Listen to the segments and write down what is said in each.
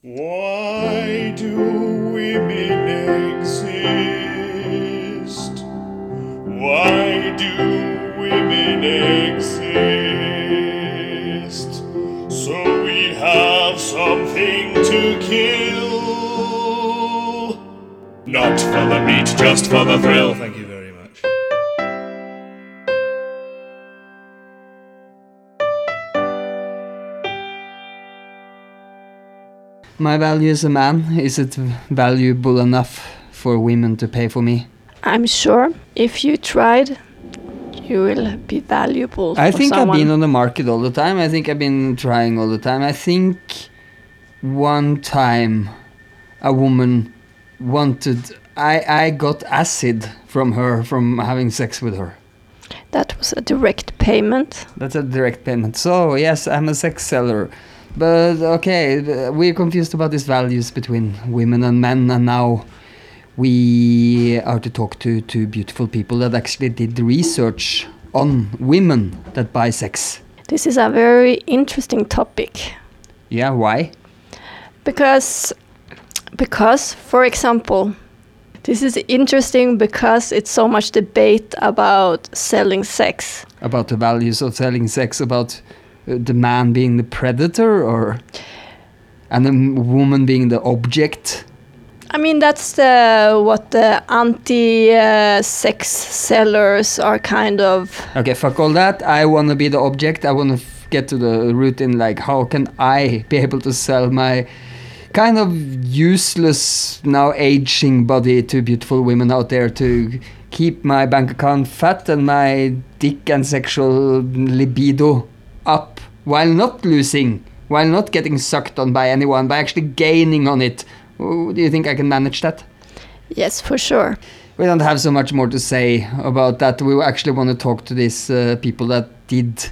Why do women exist? Why do women exist? So we have something to kill. Not for the meat, just for the thrill. Thank you My value as a man, is it valuable enough for women to pay for me? I'm sure if you tried, you will be valuable. I think I've been on the market all the time. I think I've been trying all the time. I think one time a woman wanted I I got acid from her from having sex with her. That was a direct payment. That's a direct payment. So, yes, I'm a sex seller. But okay, we're confused about these values between women and men, and now we are to talk to two beautiful people that actually did research on women that buy sex. This is a very interesting topic Yeah, why? because because for example this is interesting because it's so much debate about selling sex. About the values of selling sex, about Uh, the man being the predator, or and the woman being the object. I mean that's the what the anti-sex sellers are kind of Okay, fuck all that. I want to be the object. I want to get to the root in like how can I be able to sell my kind of useless now aging body to beautiful women out there to keep my bank account fat and my dick and sexual libido up while not losing, while not getting sucked on by anyone, by actually gaining on it. Do you think I can manage that? yes for sure. we don't have so much more to say about that. We actually want to talk to these uh, people that did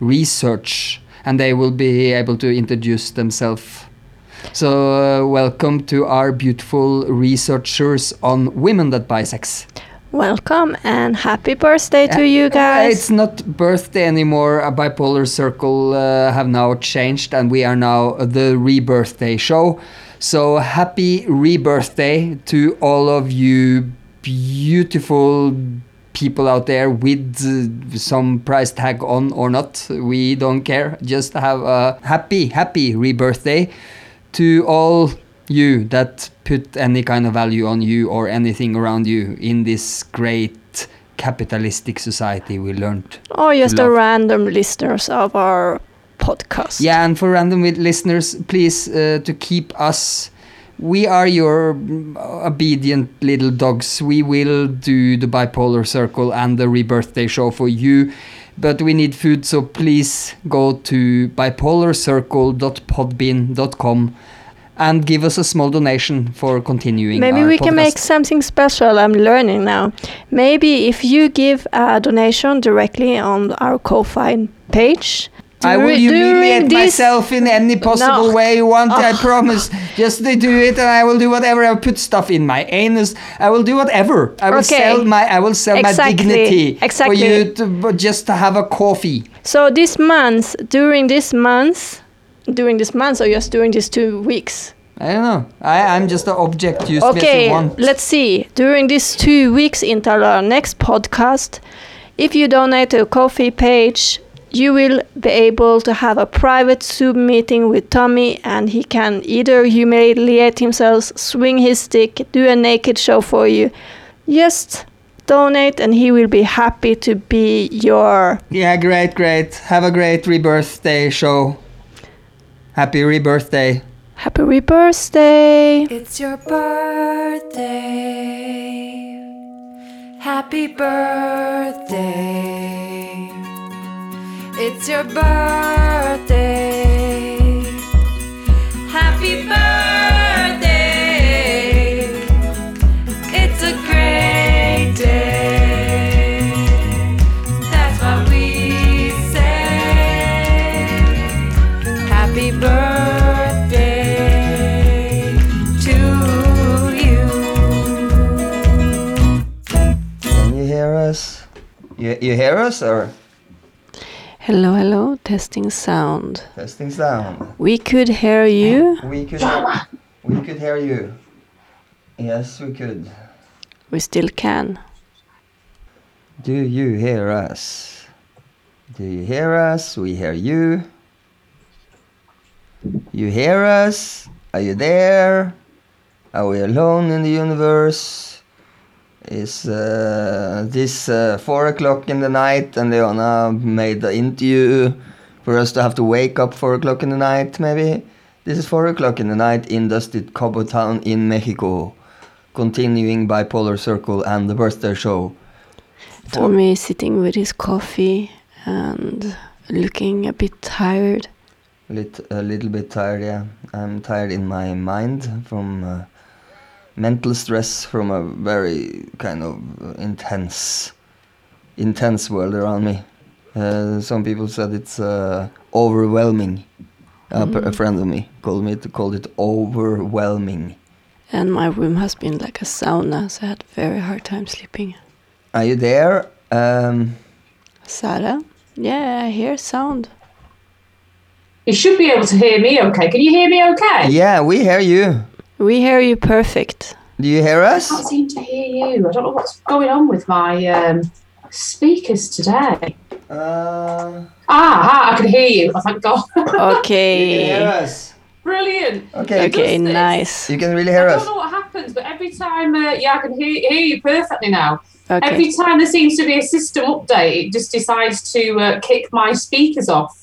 research, and they will be able to introduce themselves. So, uh, welcome to our beautiful researchers on women that buy sex. Welcome and happy birthday to you Uh, guys. It's not birthday anymore. A bipolar circle uh, have now changed, and we are now the rebirthday show. So happy rebirthday to all of you beautiful people out there with uh, some price tag on or not. We don't care. Just have a happy, happy rebirthday to all you that put any kind of value on you or anything around you in this great capitalistic society we learned. or just the random listeners of our podcast. Yeah, and for random listeners, please uh, to keep us. We are your obedient little dogs. We will do the bipolar circle and the rebirthday show for you, but we need food, so please go to bipolarcircle.podbean.com and give us a small donation for continuing. Maybe we can make something special. I'm learning now. Maybe if you give a donation directly on our Ko-fi page. I will humiliate myself in any possible No. way you want. I promise. Just to do it, and I will do whatever. I will put stuff in my anus. I will do whatever. I will Okay. sell my. I will sell Exactly. my dignity Exactly. for you to just to have a coffee. So this month, during this month, during this month or just during these two weeks? I don't know. I, I'm just an object you Okay, want. let's see. During these two weeks until our next podcast, if you donate to a Ko-fi page, you will be able to have a private Zoom meeting with Tommy, and he can either humiliate himself, swing his stick, do a naked show for you. Just donate, and he will be happy to be your. Yeah, great, great. Have a great rebirthday show. Happy rebirthday. Happy birthday! It's your birthday. Happy birthday. It's your birthday. Happy birthday. You hear us? You, you hear us or? Hello, hello, testing sound. Testing sound. We could hear you. We could we could hear you. Yes, we could. We still can. Do you hear us? Do you hear us? We hear you. You hear us? Are you there? Are we alone in the universe? Is uh, this uh, four o'clock in the night and Leona made the interview for us to have to wake up four o'clock in the night, maybe? This is four o'clock in the night in Dusty Cabo Town in Mexico, continuing Bipolar Circle and the birthday show. Tommy is sitting with his coffee and looking a bit tired. Lit, a little bit tired, yeah. I'm tired in my mind from uh, mental stress from a very kind of uh, intense, intense world around me. Uh, some people said it's uh, overwhelming. A p- A friend of me called me to call it overwhelming. And my room has been like a sauna, so I had a very hard time sleeping. Are you there? Um, Sarah? Yeah, I hear sound. You should be able to hear me okay. Can you hear me okay? yeah, we hear you. We hear you perfect. Do you hear us? I us? can't seem to hear you. I don't know what's going on with my um, speakers today. Uh, Ah, ah, I can hear you. Oh, thank God. you can hear Okay. us. Brilliant. Okay, Okay, nice. you can really hear us. I don't know what happens, but every time, uh, yeah, I can hear, hear you perfectly now. Okay. Every time there seems to be a system update, it just decides to uh, kick my speakers off.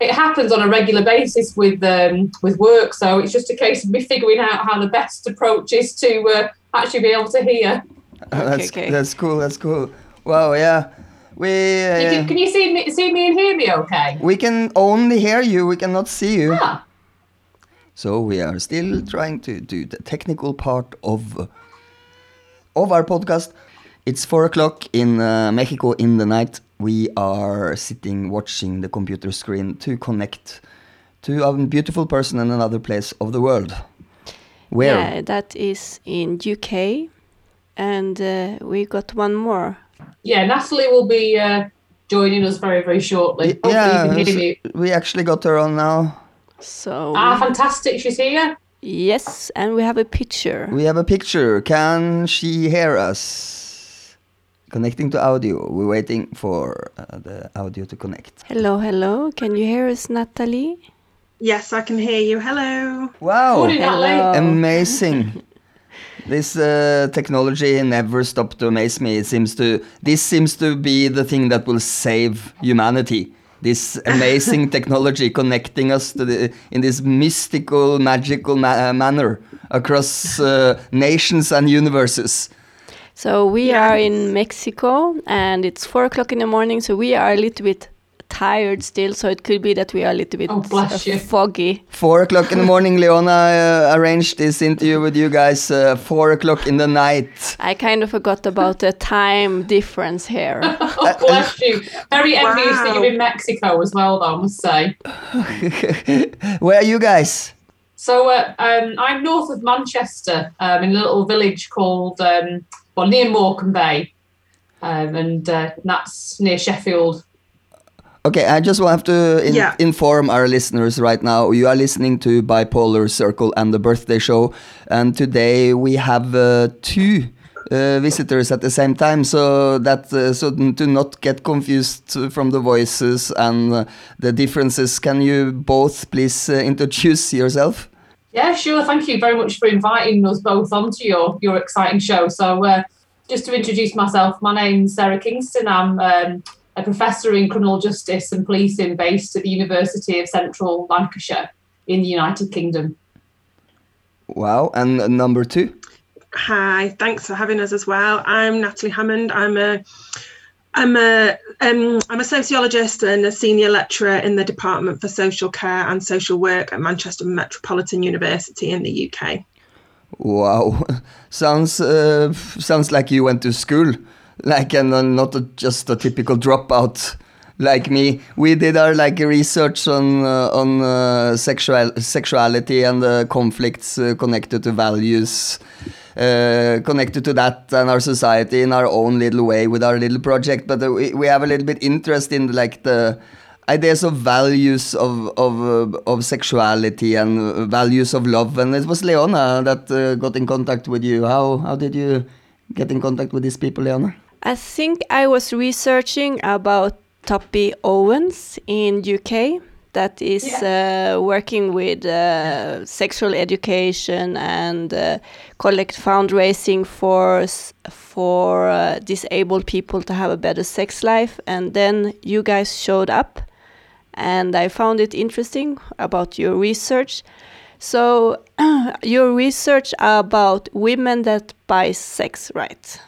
It happens on a regular basis with um, with work, so it's just a case of me figuring out how the best approach is to uh, actually be able to hear. Uh, that's okay. that's cool. That's cool. Wow, yeah. We You uh, can, can you see me, see me and hear me okay? we can only hear you. We cannot see you. Ah, So we are still trying to do the technical part of of our podcast. It's four o'clock in uh, Mexico in the night. We are sitting watching the computer screen to connect to a beautiful person in another place of the world. Where? Yeah, that is in UK. And uh, we got one more. yeah, Natalie will be uh, joining us very, very shortly. Y- Hopefully yeah, you can hear so me. we actually got her on now. So, Ah, fantastic, she's here. yes, and we have a picture. We have a picture. Can she hear us? Connecting to audio. We're waiting for uh, the audio to connect. Hello, hello. Can you hear us, Natalie? Yes, I can hear you. Hello. Wow! Hello. Amazing. this uh, technology never stopped to amaze me. It seems to. This seems to be the thing that will save humanity. This amazing technology connecting us to the in this mystical, magical ma- uh, manner across uh, nations and universes. So we are in Mexico and it's four o'clock in the morning, so we are a little bit tired still, so it could be that we are a little bit Oh, bless uh, you. foggy. Four o'clock in the morning, Leona uh, arranged this interview with you guys. Uh, four o'clock in the night. I kind of forgot about the time difference here. Oh, bless you. Very envious that you're in Mexico as well, though, I must say. Where are you guys? So uh, um, I'm north of Manchester, um, in a little village called, um, well, near Morecambe Bay. Um, and uh, that's near Sheffield. Okay, I just have to in- Yeah. inform our listeners right now. You are listening to Bipolar Circle and the Birthday Show, and today we have uh, two uh, visitors at the same time, so that uh, so to not get confused from the voices and uh, the differences. Can you both please uh, introduce yourself? Yeah, sure. Thank you very much for inviting us both onto your, your exciting show. So, uh, just to introduce myself, my name's Sarah Kingston. I'm um, a professor in criminal justice and policing based at the University of Central Lancashire in the United Kingdom. Wow, and uh, number two. Hi. Thanks for having us as well. I'm Natalie Hammond. I'm a I'm a um, I'm a sociologist and a senior lecturer in the Department for Social Care and Social Work at Manchester Metropolitan University in the UK. Wow, sounds uh, sounds like you went to school, like and uh, not a, just a typical dropout like me. We did our like research on uh, on uh, sexual sexuality and conflicts uh, connected to values, uh, connected to that and our society in our own little way with our little project. But we we have a little bit interest in like the ideas of values of of uh, of sexuality and uh, values of love. And it was Leona that uh, got in contact with you. How how did you get in contact with these people, Leona? I think I was researching about Tuppy Owens in UK that is uh, working with uh, sexual education and uh, collect fundraising for for uh, disabled people to have a better sex life. And then you guys showed up and I found it interesting about your research. So your research about women that buy sex right?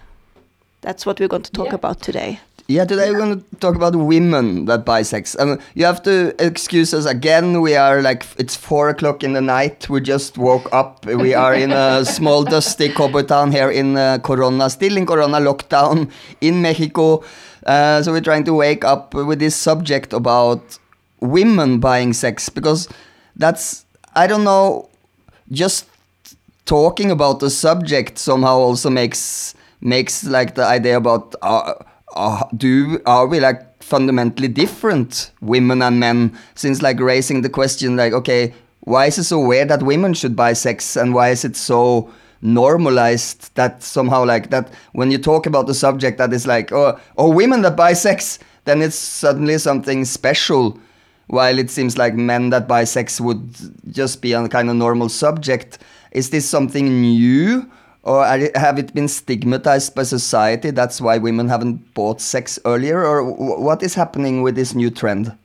That's what we're going to talk Yeah. about today Yeah, today we're going to talk about women that buy sex. And you have to excuse us again. We are like, it's four o'clock in the night. We just woke up. We are in a small, dusty cowboy town here in uh, Corona, still in Corona lockdown in Mexico. Uh, so we're trying to wake up with this subject about women buying sex because that's, I don't know, just talking about the subject somehow also makes makes like the idea about uh, uh, do are we like fundamentally different women and men since like raising the question like okay why is it so weird that women should buy sex and why is it so normalized that somehow like that when you talk about the subject that is like oh, oh women that buy sex then it's suddenly something special while it seems like men that buy sex would just be a kind of normal subject. Is this something new? Or have it been stigmatized by society? That's why women haven't bought sex earlier? Or what is happening with this new trend?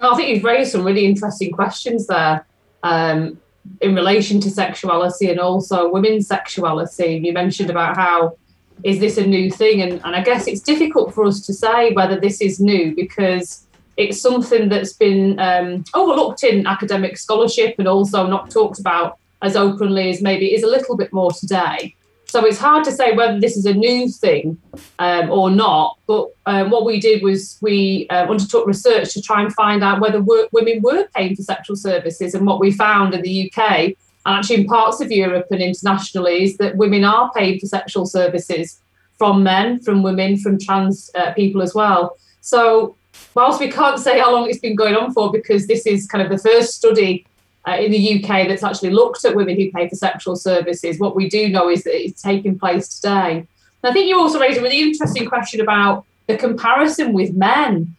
I think you've raised some really interesting questions there um, in relation to sexuality and also women's sexuality. You mentioned about how is this a new thing, and, and I guess it's difficult for us to say whether this is new because it's something that's been um, overlooked in academic scholarship and also not talked about as openly as maybe it is a little bit more today. So it's hard to say whether this is a new thing um, or not. But um, what we did was we uh, undertook research to try and find out whether wo- women were paying for sexual services. And what we found in the UK and actually in parts of Europe and internationally is that women are paid for sexual services from men, from women, from trans uh, people as well. So whilst we can't say how long it's been going on for because this is kind of the first study uh, in the UK that's actually looked at women who pay for sexual services. What we do know is that it's taking place today. And I think you also raised a really interesting question about the comparison with men.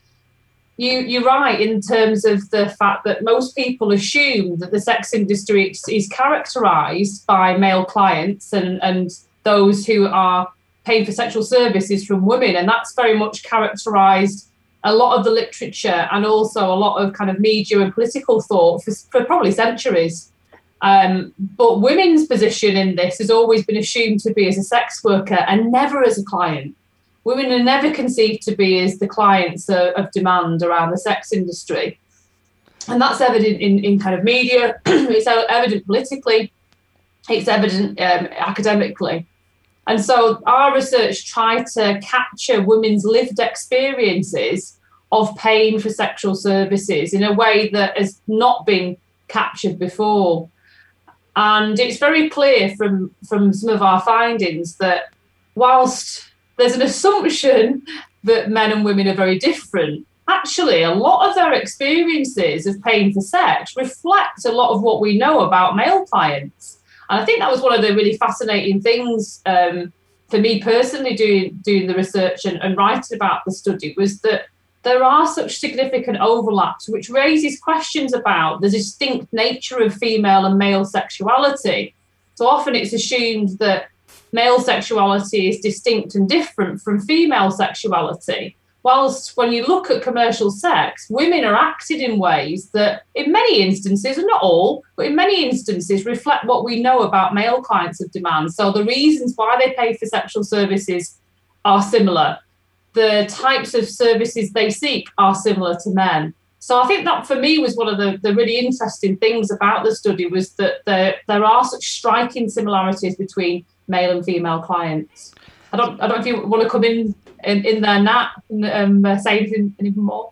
You, you're right in terms of the fact that most people assume that the sex industry is- characterized by male clients and, and those who are paying for sexual services from women. And that's very much characterized a lot of the literature and also a lot of kind of media and political thought for, for probably centuries. Um, but women's position in this has always been assumed to be as a sex worker and never as a client. Women are never conceived to be as the clients of, of demand around the sex industry. And that's evident in, in kind of media, it's evident politically, it's evident um, academically. And so our research tried to capture women's lived experiences of paying for sexual services in a way that has not been captured before. And it's very clear from, from some of our findings that whilst there's an assumption that men and women are very different, actually a lot of their experiences of paying for sex reflect a lot of what we know about male clients. And I think that was one of the really fascinating things um, for me personally doing doing the research and, and writing about the study was that there are such significant overlaps, which raises questions about the distinct nature of female and male sexuality. So often it's assumed that male sexuality is distinct and different from female sexuality. Whilst when you look at commercial sex, women are acted in ways that, in many instances, and not all, but in many instances, reflect what we know about male clients of demand. So the reasons why they pay for sexual services are similar. The types of services they seek are similar to men. So I think that for me was one of the, the really interesting things about the study was that there, there are such striking similarities between male and female clients. I don't I don't know if you want to come in in, in there, Nat, and um, uh, say anything, anything more.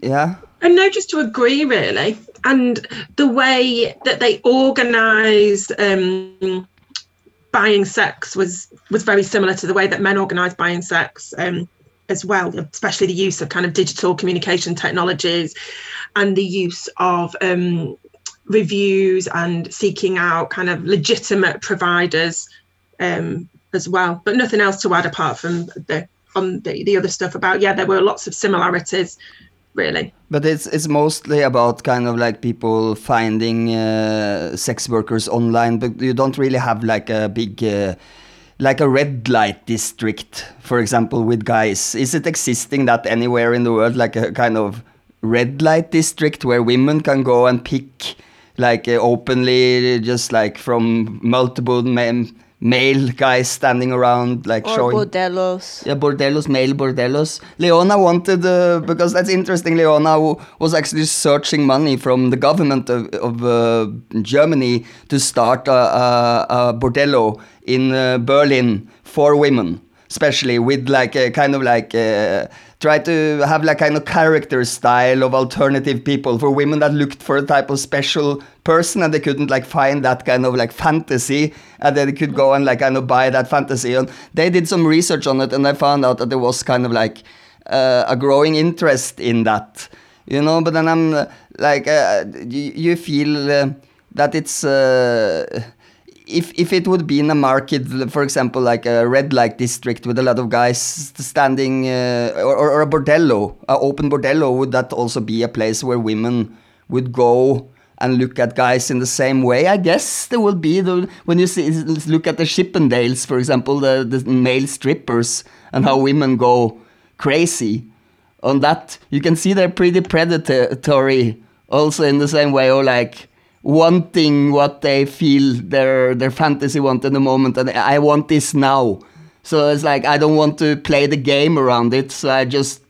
Yeah. And no, just to agree, really. And the way that they organised um, buying sex was was very similar to the way that men organised buying sex. Um, as well, especially the use of kind of digital communication technologies and the use of um, reviews and seeking out kind of legitimate providers um, as well. But nothing else to add apart from the on the, the other stuff about yeah, there were lots of similarities, really. But it's it's mostly about kind of like people finding uh, sex workers online, but you don't really have like a big. Uh, like a red light district, for example, with guys. Is it existing that anywhere in the world, like a kind of red light district where women can go and pick, like uh, openly, just like from multiple men, male guys standing around, like Or showing. bordellos. Yeah, bordellos, male bordellos. Leona wanted, uh, because that's interesting, Leona w- was actually searching money from the government of, of uh, Germany to start a, a, a bordello in uh, Berlin for women, especially with like a kind of like. Uh, try to have like kind of character style of alternative people for women that looked for a type of special person and they couldn't like find that kind of like fantasy and then they could go and like kind of buy that fantasy and they did some research on it and they found out that there was kind of like uh, a growing interest in that you know but then i'm uh, like uh, you, you feel uh, that it's uh, if if it would be in a market, for example, like a red light district with a lot of guys standing, uh, or, or a bordello, a open bordello, would that also be a place where women would go and look at guys in the same way? I guess there would be the when you see look at the Chippendales, for example, the, the male strippers and how women go crazy on that. You can see they're pretty predatory, also in the same way, or like wanting what they feel their their fantasy want in the moment and I want this now. So it's like I don't want to play the game around it, so I just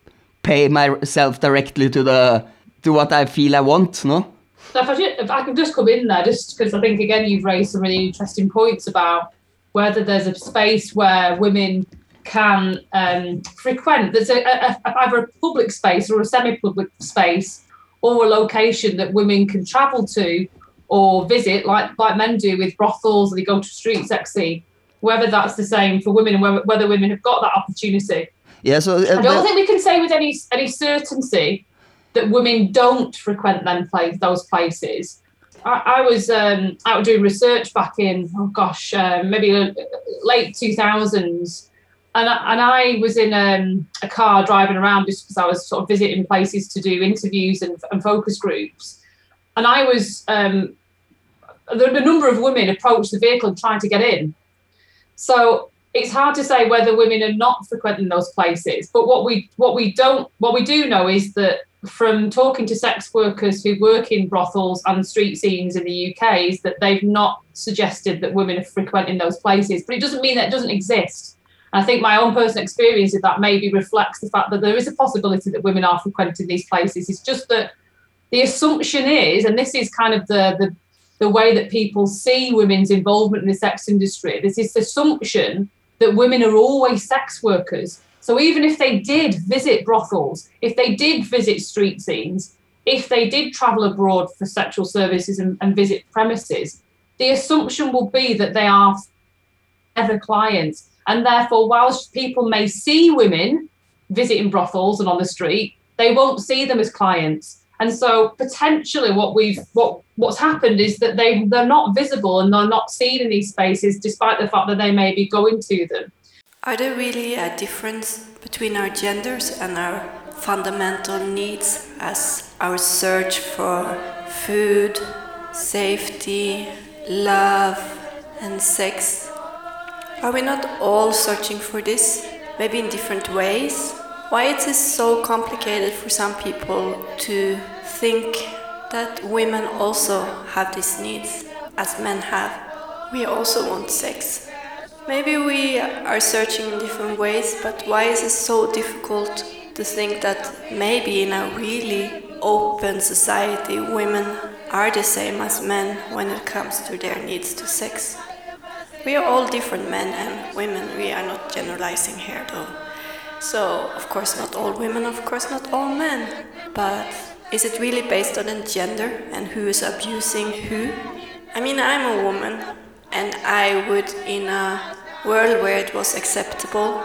pay myself directly to the to what I feel I want, no? So if I, ju- if I could just come in there, just because I think again you've raised some really interesting points about whether there's a space where women can um, frequent. There's a, a, a, either a public space or a semi-public space or a location that women can travel to or visit, like like men do with brothels and they go to street sexy. Whether that's the same for women and whether, whether women have got that opportunity. Yeah, so uh, I don't think we can say with any any certainty that women don't frequent them place those places. I, I was um, out doing research back in oh gosh uh, maybe late two thousands, and I, and I was in um, a car driving around just because I was sort of visiting places to do interviews and, and focus groups, and I was um, the number of women approached the vehicle and trying to get in. So it's hard to say whether women are not frequenting those places. But what we what we don't what we do know is that from talking to sex workers who work in brothels and street scenes in the UK is that they've not suggested that women are frequenting those places. But it doesn't mean that it doesn't exist. And I think my own personal experience of that maybe reflects the fact that there is a possibility that women are frequenting these places. It's just that the assumption is, and this is kind of the the, the way that people see women's involvement in the sex industry, there's this assumption that women are always sex workers. So even if they did visit brothels, if they did visit street scenes, if they did travel abroad for sexual services and, and visit premises, the assumption will be that they are ever clients. And therefore, whilst people may see women visiting brothels and on the street, they won't see them as clients. And so potentially what we've what what's happened is that they they're not visible and they're not seen in these spaces despite the fact that they may be going to them. Are there really a difference between our genders and our fundamental needs as our search for food, safety, love, and sex? Are we not all searching for this, maybe in different ways? Why is it so complicated for some people to think that women also have these needs as men have? We also want sex. Maybe we are searching in different ways, but why is it so difficult to think that maybe in a really open society women are the same as men when it comes to their needs to sex? We are all different men and women, we are not generalizing here though. So, of course, not all women, of course, not all men. But is it really based on gender and who is abusing who? I mean, I'm a woman, and I would, in a world where it was acceptable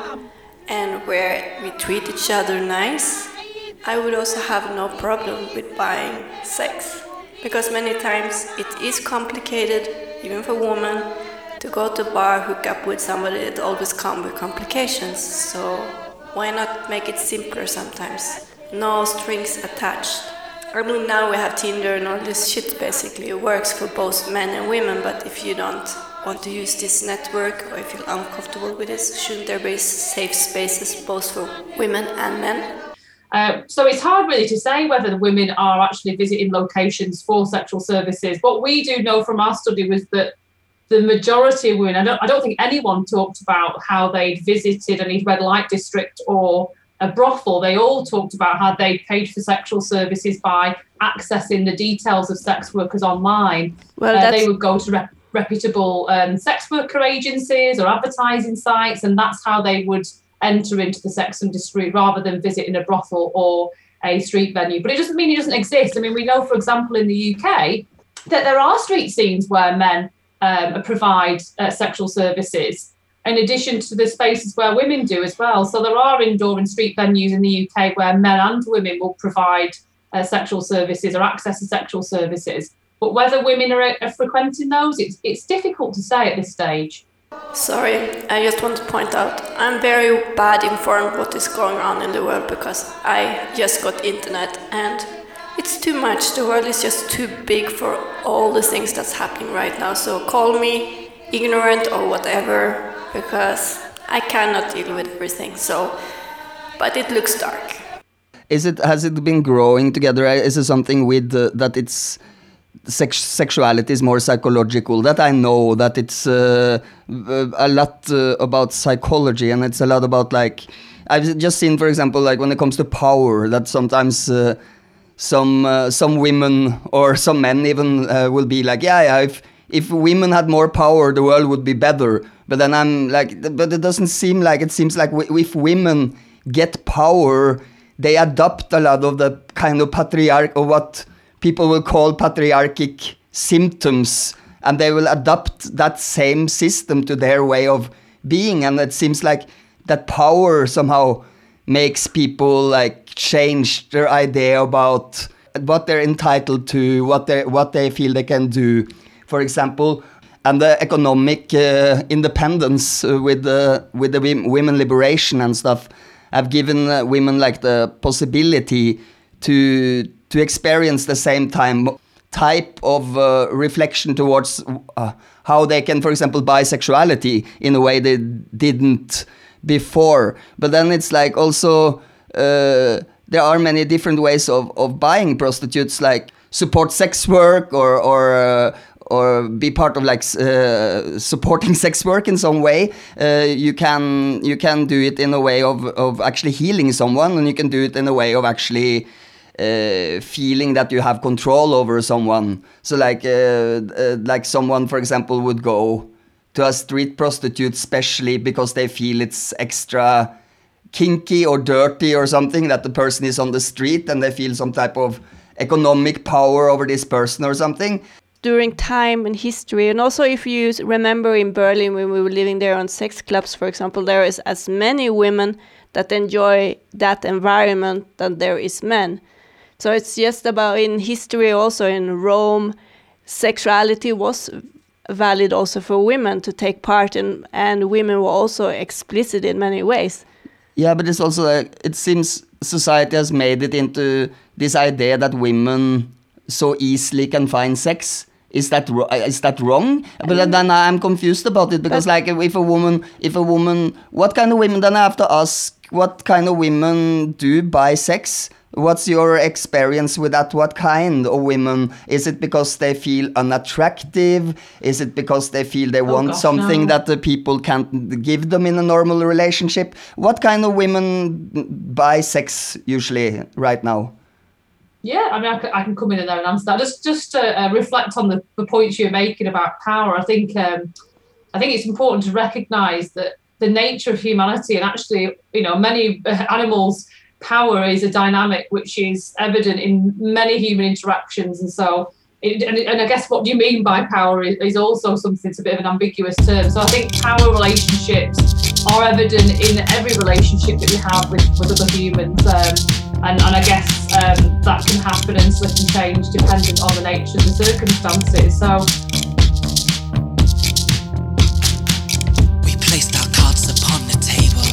and where we treat each other nice, I would also have no problem with buying sex. Because many times it is complicated, even for women, to go to a bar, hook up with somebody, it always comes with complications. So why not make it simpler sometimes? No strings attached. I mean, now we have Tinder and all this shit basically. It works for both men and women, but if you don't want to use this network or if you feel uncomfortable with this, shouldn't there be safe spaces both for women and men? Uh, so it's hard really to say whether the women are actually visiting locations for sexual services. What we do know from our study was that the majority of women, I don't, I don't think anyone talked about how they'd visited any red light district or a brothel. They all talked about how they paid for sexual services by accessing the details of sex workers online. Well, Uh, they would go to rep- reputable um, sex worker agencies or advertising sites, and that's how they would enter into the sex industry rather than visiting a brothel or a street venue. But it doesn't mean it doesn't exist. I mean, we know, for example, in the UK, that there are street scenes where men um, provide uh, sexual services. In addition to the spaces where women do as well. So there are indoor and street venues in the UK where men and women will provide uh, sexual services or access to sexual services. But whether women are, are frequenting those, it's, it's difficult to say at this stage. Sorry, I just want to point out I'm very bad informed what is going on in the world because I just got internet and it's too much. The world is just too big for all the things that's happening right now. So call me ignorant or whatever because I cannot deal with everything. So, but it looks dark. Is it has it been growing together? Uh, Is it something with uh, that it's sex sexuality is more psychological? That I know that it's uh, uh, a lot uh, about psychology and it's a lot about like I've just seen, for example, like when it comes to power, that sometimes. Uh, some some women or some men even will be like, yeah, yeah, if if women had more power, the world would be better. But then I'm like, but it doesn't seem like it seems like if women get power, they adopt a lot of the kind of patriarch or what people will call patriarchic symptoms, and they will adopt that same system to their way of being. And it seems like that power somehow makes people like change their idea about what they're entitled to, what they what they feel they can do. For example, and the economic uh, independence uh, with the with the women liberation and stuff have given uh, women like the possibility to to experience the same time type of uh, reflection towards uh, how they can, for example, bisexuality in a way they didn't before. But then it's like also uh, there are many different ways of, of buying prostitutes, like support sex work or or or be part of like uh, supporting sex work in some way. Uh, you can you can do it in a way of of actually healing someone, and you can do it in a way of actually uh, feeling that you have control over someone. So like uh, uh, like someone, for example, would go to a street prostitute specially because they feel it's extra kinky or dirty or something that the person is on the street and they feel some type of economic power over this person or something. During time and history. And also if you remember in berlin when we were living there on sex clubs for example there is as many women that enjoy that environment than there is men. So it's just about in history also in rome sexuality was valid also for women to take part in and women were also explicit in many ways. Yeah, but it's also like it seems society has made it into this idea that women so easily can find sex. Is that uh, is that wrong? But then- I'm confused about it because like if a woman, if a woman, what kind of women? Then I have to ask, what kind of women do buy sex? What's your experience with that? What kind of women? Is it because they feel unattractive? Is it because they feel they want gosh, something no. that the people can't give them in a normal relationship? What kind of women buy sex usually right now? Yeah, I mean, I can, I can come in and there and answer that. Just, just to uh, reflect on the, the points you're making about power. I think, um, I think it's important to recognise that the nature of humanity and actually, you know, many uh, animals, power is a dynamic which is evident in many human interactions, and so it, and, and I guess what you mean by power is, is also something, it's a bit of an ambiguous term. So I think power relationships are evident in every relationship that we have with, with other humans. Um, and, and I guess um, that can happen and slip and change depending on the nature of the circumstances. So We placed our cards upon the table.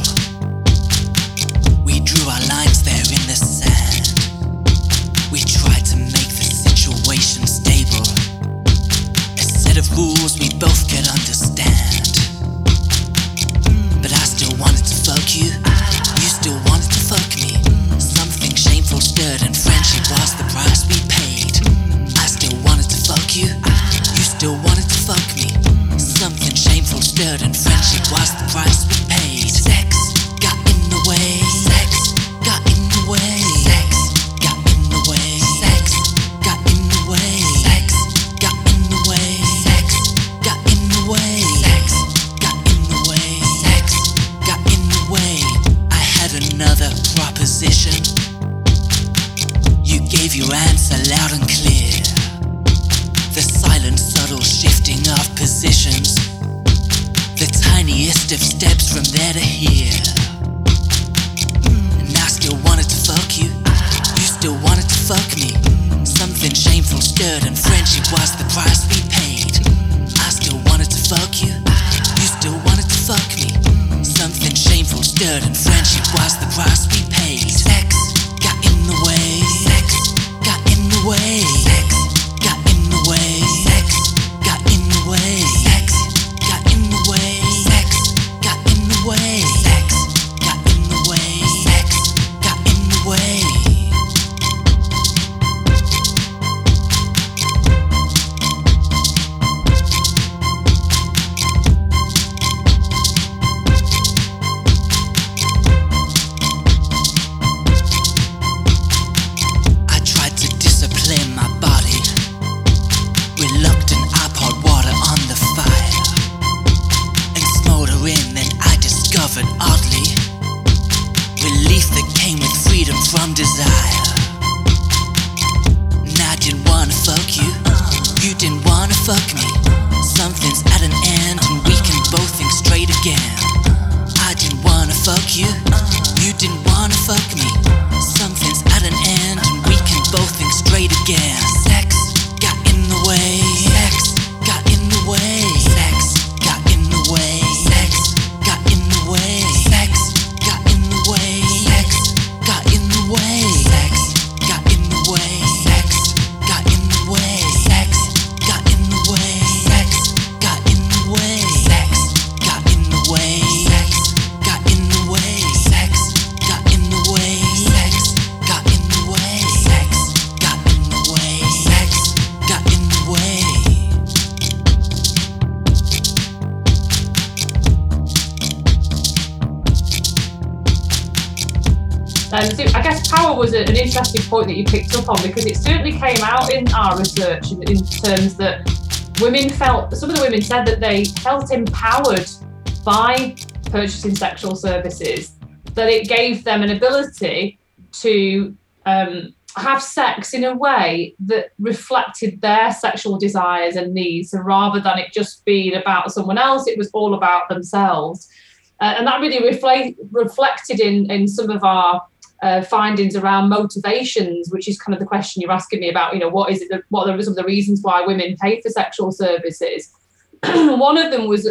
We drew up on because it certainly came out in our research in, in terms that women felt, some of the women said that they felt empowered by purchasing sexual services, that it gave them an ability to um, have sex in a way that reflected their sexual desires and needs. So rather than it just being about someone else, it was all about themselves. Uh, and that really reflect, reflected in, in some of our uh, findings around motivations, which is kind of the question you're asking me about. You know, what is it? That, what are some of the reasons why women pay for sexual services? One of them was,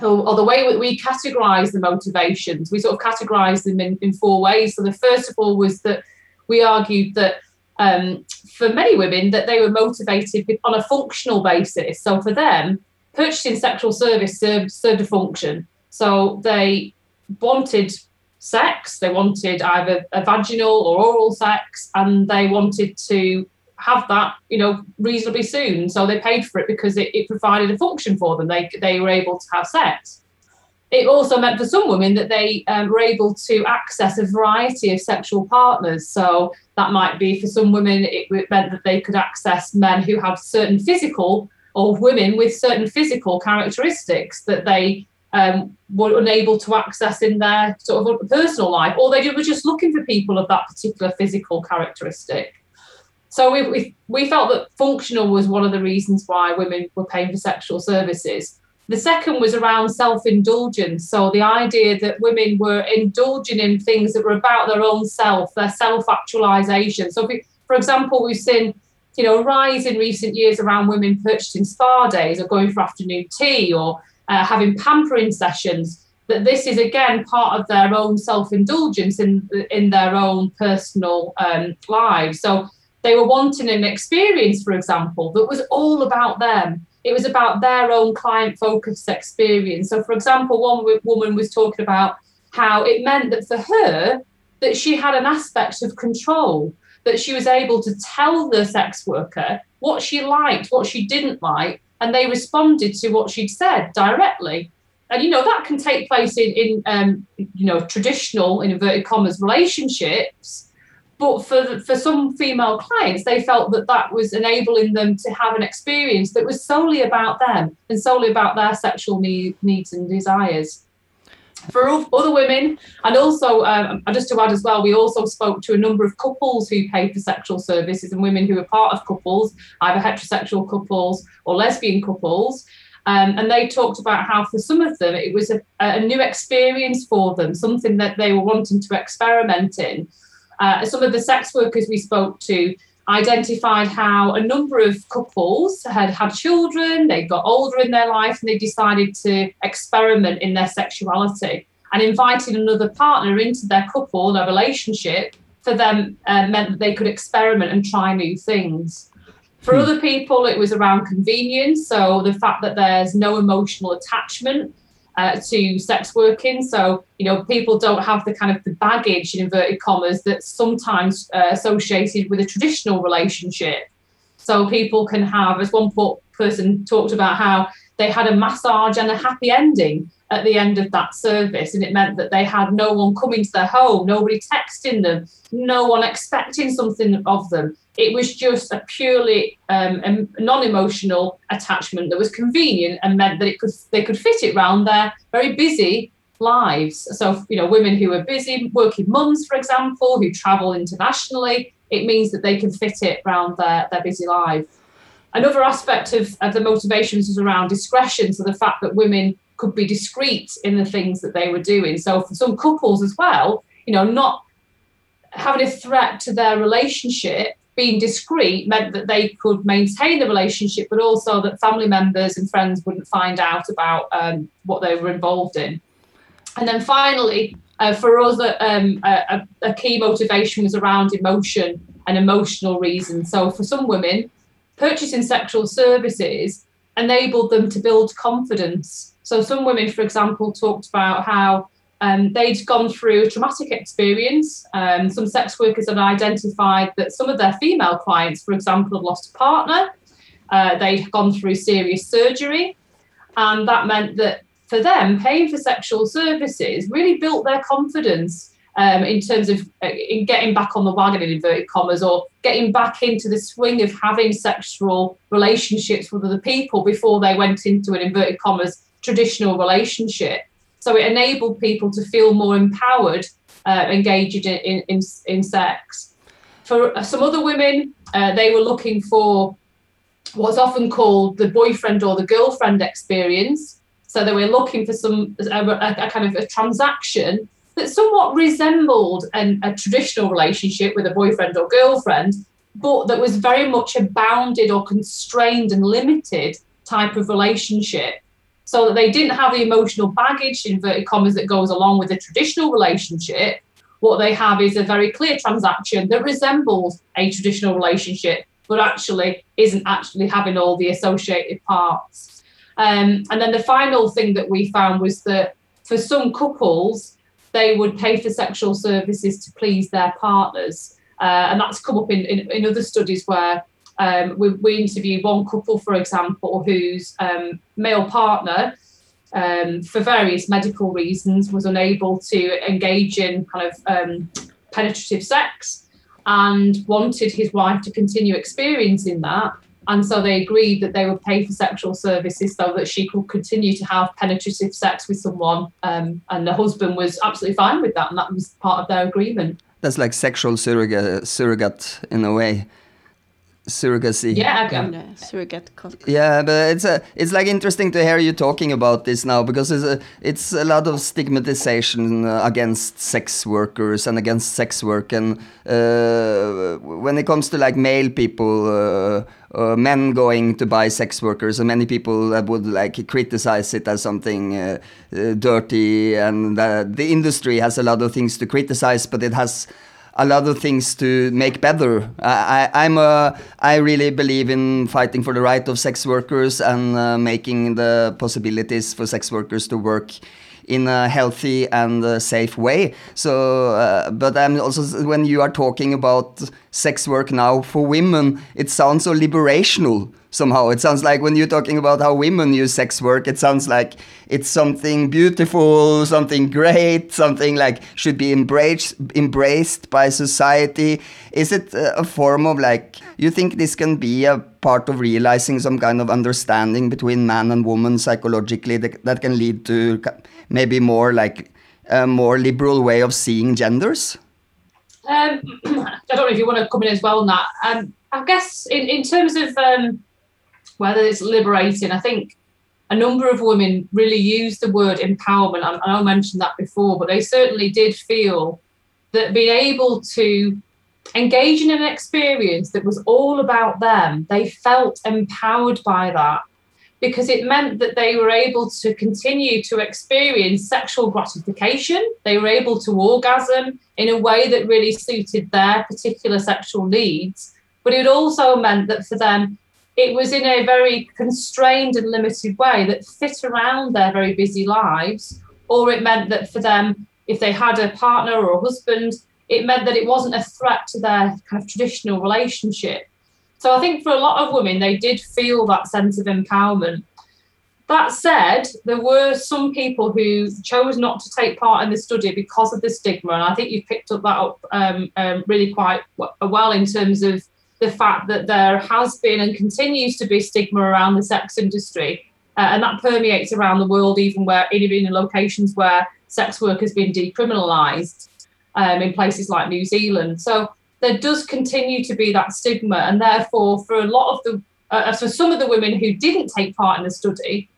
or, or the way that we categorise the motivations. We sort of categorise them in, in four ways. So the first of all was that we argued that um, for many women that they were motivated on a functional basis. So for them, purchasing sexual service served served a function. So they wanted sex, they wanted either a vaginal or oral sex, and they wanted to have that, you know, reasonably soon. So they paid for it because it, it provided a function for them. They they were able to have sex. It also meant for some women that they um, were able to access a variety of sexual partners. So that might be for some women, it meant that they could access men who had certain physical or women with certain physical characteristics that they um, were unable to access in their sort of personal life, or they were just looking for people of that particular physical characteristic. So we, we, we felt that functional was one of the reasons why women were paying for sexual services. The second was around self indulgence. So the idea that women were indulging in things that were about their own self, their self actualization. So, we, for example, we've seen you know, a rise in recent years around women purchasing spa days or going for afternoon tea or uh, having pampering sessions. That this is again part of their own self-indulgence in in their own personal um, lives. So they were wanting an experience, for example, that was all about them. It was about their own client-focused experience. So, for example, one woman was talking about how it meant that for her that she had an aspect of control that she was able to tell the sex worker what she liked, what she didn't like, and they responded to what she'd said directly. And you know that can take place in, in um, you know traditional in inverted commas relationships, but for for some female clients, they felt that that was enabling them to have an experience that was solely about them and solely about their sexual need, needs and desires for other women and also um, just to add as well we also spoke to a number of couples who paid for sexual services and women who were part of couples either heterosexual couples or lesbian couples. Um, and they talked about how for some of them it was a, a, new experience for them something that they were wanting to experiment in. Uh, some of the sex workers we spoke to identified how a number of couples had had children, they got older in their life, and they decided to experiment in their sexuality. And inviting another partner into their couple, their relationship, for them uh, meant that they could experiment and try new things. For other people, it was around convenience. So the fact that there's no emotional attachment uh, to sex working. So, you know, people don't have the kind of the baggage in inverted commas that's sometimes uh, associated with a traditional relationship. So people can have, as one person talked about how they had a massage and a happy ending at the end of that service. And it meant that they had no one coming to their home, nobody texting them, no one expecting something of them. It was just a purely um, non-emotional attachment that was convenient and meant that it could they could fit it around their very busy lives. So you know, women who are busy, working mums, for example, who travel internationally, it means that they can fit it around their, their busy life. Another aspect of, of the motivations was around discretion. So the fact that women could be discreet in the things that they were doing. So for some couples as well, you know, not having a threat to their relationship being discreet meant that they could maintain the relationship, but also that family members and friends wouldn't find out about um, what they were involved in. And then finally, uh, for us, um, a, a, key motivation was around emotion and emotional reasons. So for some women, purchasing sexual services enabled them to build confidence. So some women, for example, talked about how um, they'd gone through a traumatic experience. Um, some sex workers had identified that some of their female clients, for example, had lost a partner. Uh, they'd gone through serious surgery. And that meant that for them, paying for sexual services really built their confidence um, in terms of uh, in getting back on the wagon in inverted commas or getting back into the swing of having sexual relationships with other people before they went into an inverted commas traditional relationship. So it enabled people to feel more empowered, uh, engaged in, in, in, sex. For some other women, uh, they were looking for what's often called the boyfriend or the girlfriend experience. So they were looking for some a, a, a kind of a transaction that somewhat resembled an, a traditional relationship with a boyfriend or girlfriend, but that was very much a bounded or constrained and limited type of relationship so that they didn't have the emotional baggage, inverted commas, that goes along with a traditional relationship. What they have is a very clear transaction that resembles a traditional relationship, but actually isn't actually having all the associated parts. Um, and then the final thing that we found was that for some couples, they would pay for sexual services to please their partners. Uh, and that's come up in, in, in other studies where um, we, we interviewed one couple, for example, whose um, male partner, um, for various medical reasons, was unable to engage in kind of um, penetrative sex and wanted his wife to continue experiencing that. And so they agreed that they would pay for sexual services so that she could continue to have penetrative sex with someone. Um, and the husband was absolutely fine with that, and that was part of their agreement. That's like sexual surrogate, surrogate in a way. Surrogacy. Yeah, okay. And, uh, surrogate co- Yeah, but it's a it's like interesting to hear you talking about this now because it's a, it's a lot of stigmatization uh, against sex workers and against sex work and uh, when it comes to like male people, uh, uh, men going to buy sex workers, and many people that would like criticize it as something uh, uh, dirty, and uh, the industry has a lot of things to criticize, but it has a lot of things to make better. I, I, I'm a, I really believe in fighting for the right of sex workers and uh, making the possibilities for sex workers to work in a healthy and safe way. So, uh, but I'm also when you are talking about sex work now for women, it sounds so liberational somehow. It sounds like when you're talking about how women use sex work, it sounds like it's something beautiful, something great, something like should be embraced embraced by society. Is it a form of like you think this can be a part of realizing some kind of understanding between man and woman psychologically that, that can lead to maybe more like a more liberal way of seeing genders? Um, I don't know if you want to come in as well, Nat. Um, I guess in, in terms of um, whether it's liberating, I think a number of women really use the word empowerment. I I mentioned that before, but they certainly did feel that being able to engage in an experience that was all about them, they felt empowered by that because it meant that they were able to continue to experience sexual gratification. They were able to orgasm in a way that really suited their particular sexual needs. But it also meant that for them, it was in a very constrained and limited way that fit around their very busy lives. Or it meant that for them, if they had a partner or a husband, it meant that it wasn't a threat to their kind of traditional relationship. So I think for a lot of women, they did feel that sense of empowerment. That said, there were some people who chose not to take part in the study because of the stigma, and I think you've picked up that up um, um, really quite well in terms of the fact that there has been and continues to be stigma around the sex industry, uh, and that permeates around the world, even where even in locations where sex work has been decriminalised um, in places like New Zealand. So there does continue to be that stigma, and therefore, for a lot of the, uh, for some of the women who didn't take part in the study,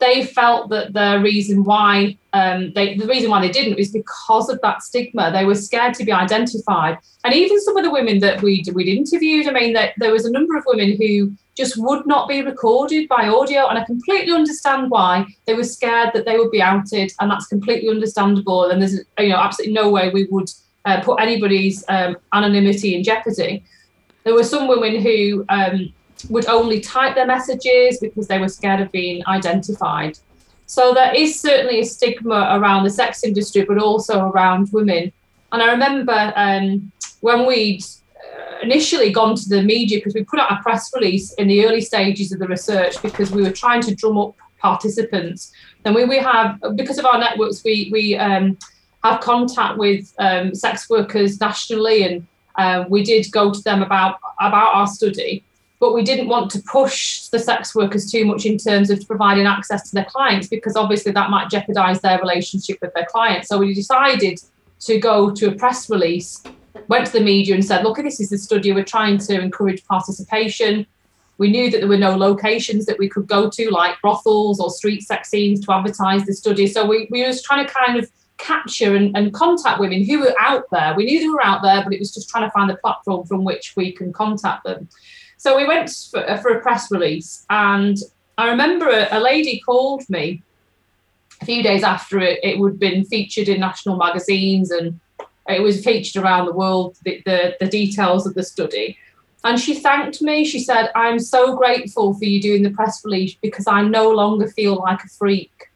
they felt that the reason why um, they, the reason why they didn't was because of that stigma. They were scared to be identified, and even some of the women that we we'd interviewed, I mean, that there was a number of women who just would not be recorded by audio, and I completely understand why they were scared that they would be outed, and that's completely understandable. And there's you know absolutely no way we would uh, put anybody's um, anonymity in jeopardy. There were some women who um, would only type their messages because they were scared of being identified. So there is certainly a stigma around the sex industry, but also around women. And I remember um, when we'd uh, initially gone to the media because we put out a press release in the early stages of the research because we were trying to drum up participants. And we, we have, because of our networks, we, we um, have contact with um, sex workers nationally, and uh, we did go to them about about our study. But we didn't want to push the sex workers too much in terms of providing access to their clients because obviously that might jeopardize their relationship with their clients. So we decided to go to a press release, went to the media and said, look, this is the study. We're trying to encourage participation. We knew that there were no locations that we could go to, like brothels or street sex scenes, to advertise the study. So we, we were trying to kind of capture and, and contact women who were out there. We knew they were out there, but it was just trying to find the platform from which we can contact them. So we went for, uh, for a press release, and I remember a, a lady called me a few days after it, it would been featured in national magazines and it was featured around the world, the, the, the details of the study. And she thanked me. She said, I'm so grateful for you doing the press release because I no longer feel like a freak.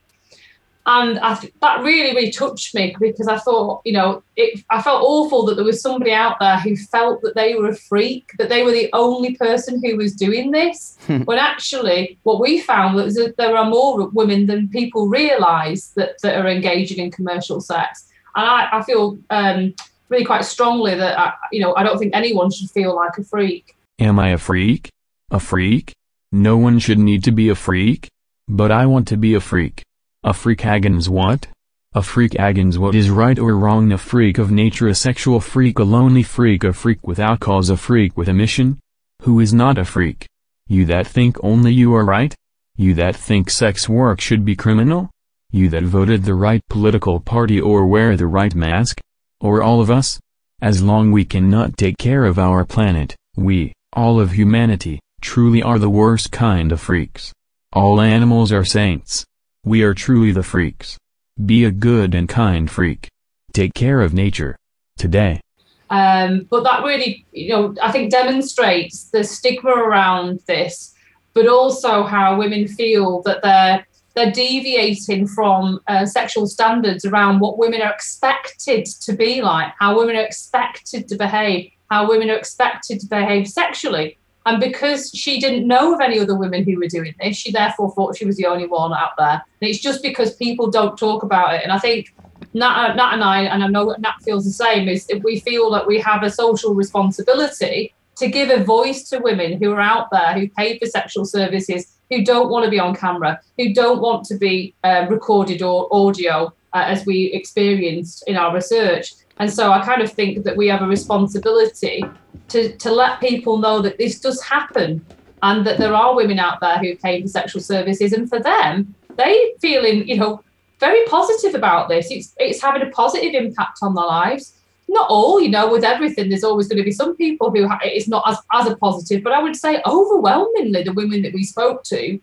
And I th- that really, really touched me because I thought, you know, it, I felt awful that there was somebody out there who felt that they were a freak, that they were the only person who was doing this. when actually, what we found was that there are more women than people realise that, that are engaging in commercial sex. And I, I feel um, really quite strongly that, I, you know, I don't think anyone should feel like a freak. Am I a freak? A freak? No one should need to be a freak? But I want to be a freak. A freak agons what? A freak agons what is right or wrong a freak of nature a sexual freak a lonely freak a freak without cause a freak with a mission? Who is not a freak? You that think only you are right? You that think sex work should be criminal? You that voted the right political party or wear the right mask? Or all of us? As long we cannot take care of our planet, we, all of humanity, truly are the worst kind of freaks. All animals are saints. We are truly the freaks. Be a good and kind freak. Take care of nature. Today. Um, but that really, you know, I think demonstrates the stigma around this, but also how women feel that they're they're deviating from uh, sexual standards around what women are expected to be like, how women are expected to behave, how women are expected to behave sexually. And because she didn't know of any other women who were doing this, she therefore thought she was the only one out there. And it's just because people don't talk about it. And I think Nat, Nat and I, and I know Nat feels the same, is we feel that we have a social responsibility to give a voice to women who are out there, who pay for sexual services, who don't want to be on camera, who don't want to be uh, recorded or audio, uh, as we experienced in our research. And so I kind of think that we have a responsibility to, to let people know that this does happen and that there are women out there who pay for sexual services. And for them, they feeling, you know, very positive about this. It's, it's having a positive impact on their lives. Not all, you know, with everything, there's always going to be some people who ha- it's not as, as a positive, but I would say overwhelmingly the women that we spoke to,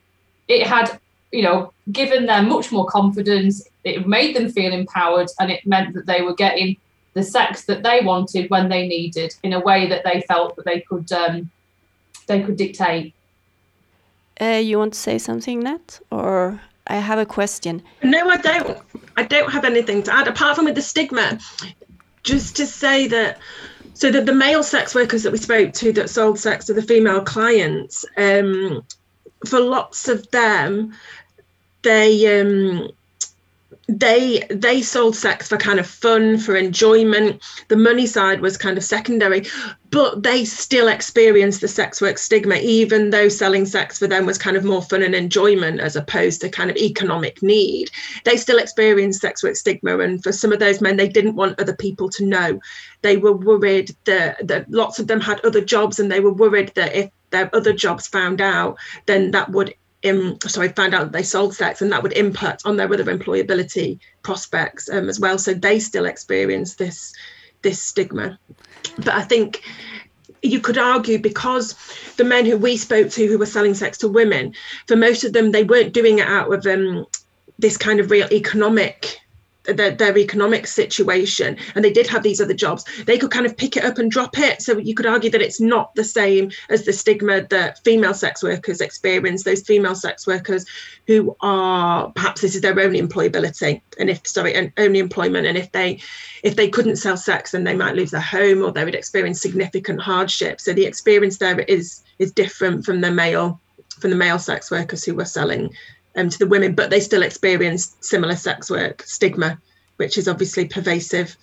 it had, you know, given them much more confidence. It made them feel empowered and it meant that they were getting the sex that they wanted when they needed in a way that they felt that they could um, they could dictate. Uh, you want to say something, Nat? Or I have a question. No, I don't. I don't have anything to add apart from with the stigma. Just to say that, so that the male sex workers that we spoke to that sold sex to the female clients, um, for lots of them, they um, they they sold sex for kind of fun for enjoyment. The money side was kind of secondary but they still experienced the sex work stigma even though selling sex for them was kind of more fun and enjoyment as opposed to kind of economic need. They still experienced sex work stigma and for some of those men they didn't want other people to know. They were worried that, that lots of them had other jobs and they were worried that if their other jobs found out then that would um, sorry, found out that they sold sex, and that would impact on their other employability prospects um, as well. So they still experience this this stigma. But I think you could argue because the men who we spoke to who were selling sex to women, for most of them, they weren't doing it out of um, this kind of real economic their, their economic situation and they did have these other jobs they could kind of pick it up and drop it. So you could argue that it's not the same as the stigma that female sex workers experience those female sex workers who are perhaps this is their only employability and if sorry and only employment and if they if they couldn't sell sex then they might lose their home or they would experience significant hardship. So the experience there is is different from the male from the male sex workers who were selling um, to the women, but they still experience similar sex work stigma, which is obviously pervasive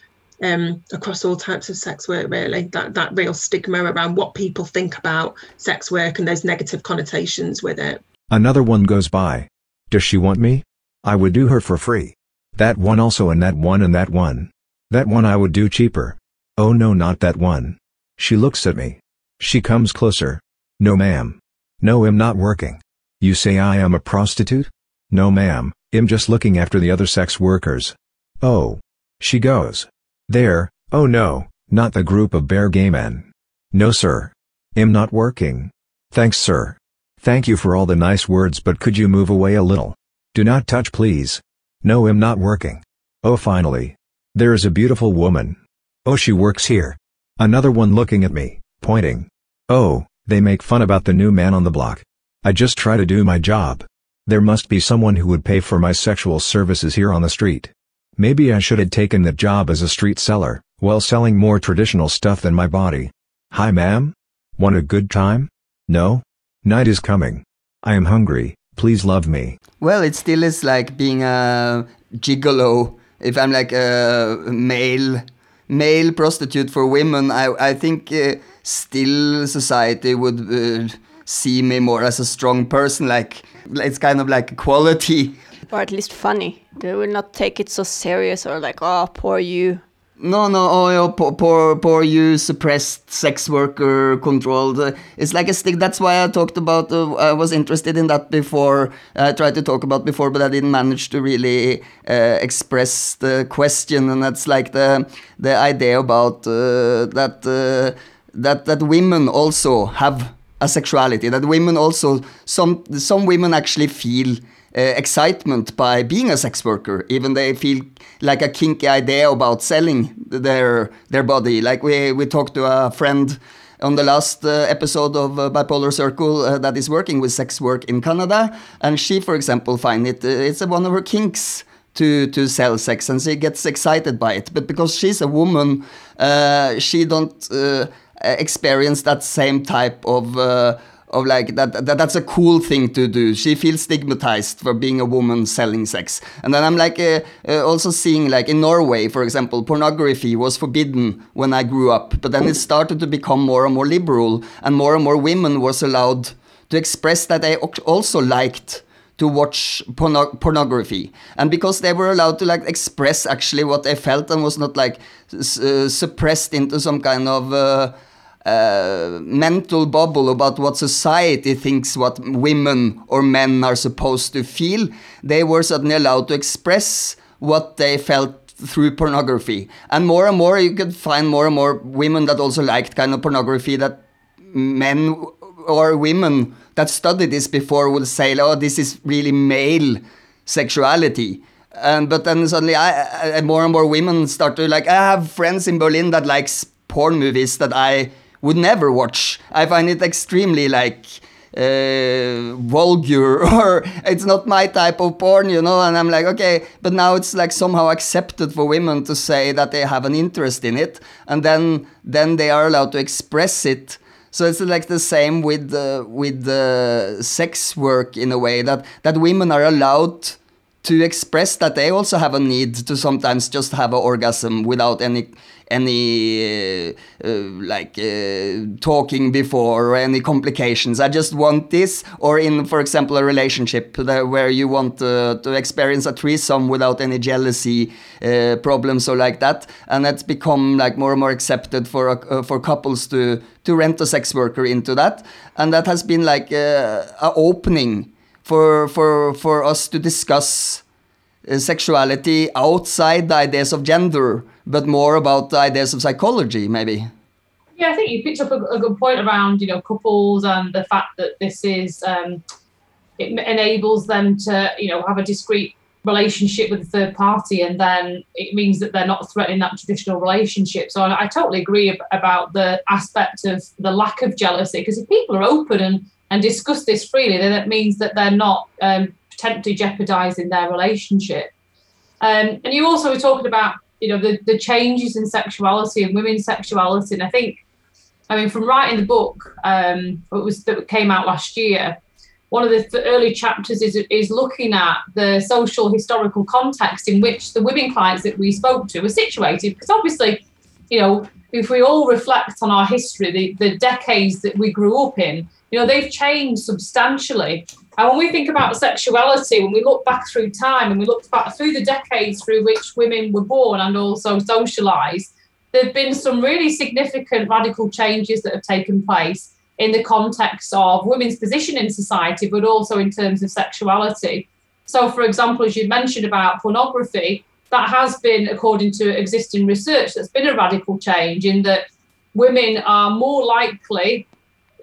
um, across all types of sex work. Really, that that real stigma around what people think about sex work and those negative connotations with it. Another one goes by. Does she want me? I would do her for free. That one also and that one and that one. That one I would do cheaper. Oh no not that one. She looks at me. She comes closer. No ma'am. No I'm not working. You say I am a prostitute? No ma'am, I'm just looking after the other sex workers. Oh. She goes. There, oh no, not the group of bare gay men. No sir. I'm not working. Thanks sir. Thank you for all the nice words but could you move away a little? Do not touch please. No I'm not working. Oh finally. There is a beautiful woman. Oh she works here. Another one looking at me, pointing. Oh, they make fun about the new man on the block. I just try to do my job. There must be someone who would pay for my sexual services here on the street. Maybe I should have taken that job as a street seller, while selling more traditional stuff than my body. Hi ma'am? Want a good time? No? Night is coming. I am hungry, please love me. Well, it still is like being a gigolo. If I'm like a male male prostitute for women, I I think uh, still society would uh, see me more as a strong person. Like it's kind of like quality, Or at least funny. They will not take it so serious or like, oh, poor you. No, no, oh, yeah, poor, poor, poor you, suppressed sex worker controlled. It's like a stick. That's why I talked about. Uh, I was interested in that before. I tried to talk about before, but I didn't manage to really uh, express the question. And that's like the the idea about uh, that uh, that that women also have a sexuality. That women also some some women actually feel uh, excitement by being a sex worker, even they feel like a kinky idea about selling their their body. Like we we talked to a friend on the last uh, episode of uh, Bipolar Circle uh, that is working with sex work in Canada, and she, for example, find it uh, it's one of her kinks to to sell sex, and she gets excited by it. But because she's a woman, uh, she don't uh, experience that same type of. Uh, of like that, that that's a cool thing to do. She feels stigmatized for being a woman selling sex. And then i'm like uh, uh, also seeing like in norway for example pornography was forbidden when i grew up. But then it started to become more and more liberal and more and more women was allowed to express that they also liked to watch porno- pornography. And because they were allowed to like express actually what they felt and was not like uh, suppressed into some kind of mental bubble about what society thinks what women or men are supposed to feel, they were suddenly allowed to express what they felt through pornography. And more and more, you could find more and more women that also liked kind of pornography that men or women that studied this before would say, "Oh, this is really male sexuality." And but then suddenly, I, I more and more women start to like. I have friends in Berlin that likes porn movies that I would never watch. I find it extremely like uh, vulgar or it's not my type of porn, you know. And I'm like, okay, but now it's like somehow accepted for women to say that they have an interest in it, and then then they are allowed to express it. So it's like the same with the with the sex work in a way that that women are allowed to express that they also have a need to sometimes just have an orgasm without any any uh, uh, like uh, talking before or any complications. I just want this or in for example a relationship where you want uh, to experience a threesome without any jealousy uh, problems or like that. And that's become like more and more accepted for uh, for couples to to rent a sex worker into that. And that has been like a opening for for for us to discuss uh, sexuality outside the ideas of gender, but more about the ideas of psychology, maybe. Yeah, I think you picked up a, a good point around you know couples and the fact that this is um, it enables them to you know have a discrete relationship with a third party, and then it means that they're not threatening that traditional relationship. So I, I totally agree ab- about the aspect of the lack of jealousy because if people are open and and discuss this freely, then it means that they're not um, potentially jeopardizing their relationship. Um, and you also were talking about, you know, the, the changes in sexuality and women's sexuality. And I think, I mean, from writing the book, um, it was that came out last year. One of the th- early chapters is is looking at the social historical context in which the women clients that we spoke to were situated. Because obviously, you know, if we all reflect on our history, the, the decades that we grew up in, you know, they've changed substantially. And when we think about sexuality, when we look back through time and we look back through the decades through which women were born and also socialized, there have been some really significant radical changes that have taken place in the context of women's position in society, but also in terms of sexuality. So, for example, as you mentioned about pornography, that has been, according to existing research, that's been a radical change in that women are more likely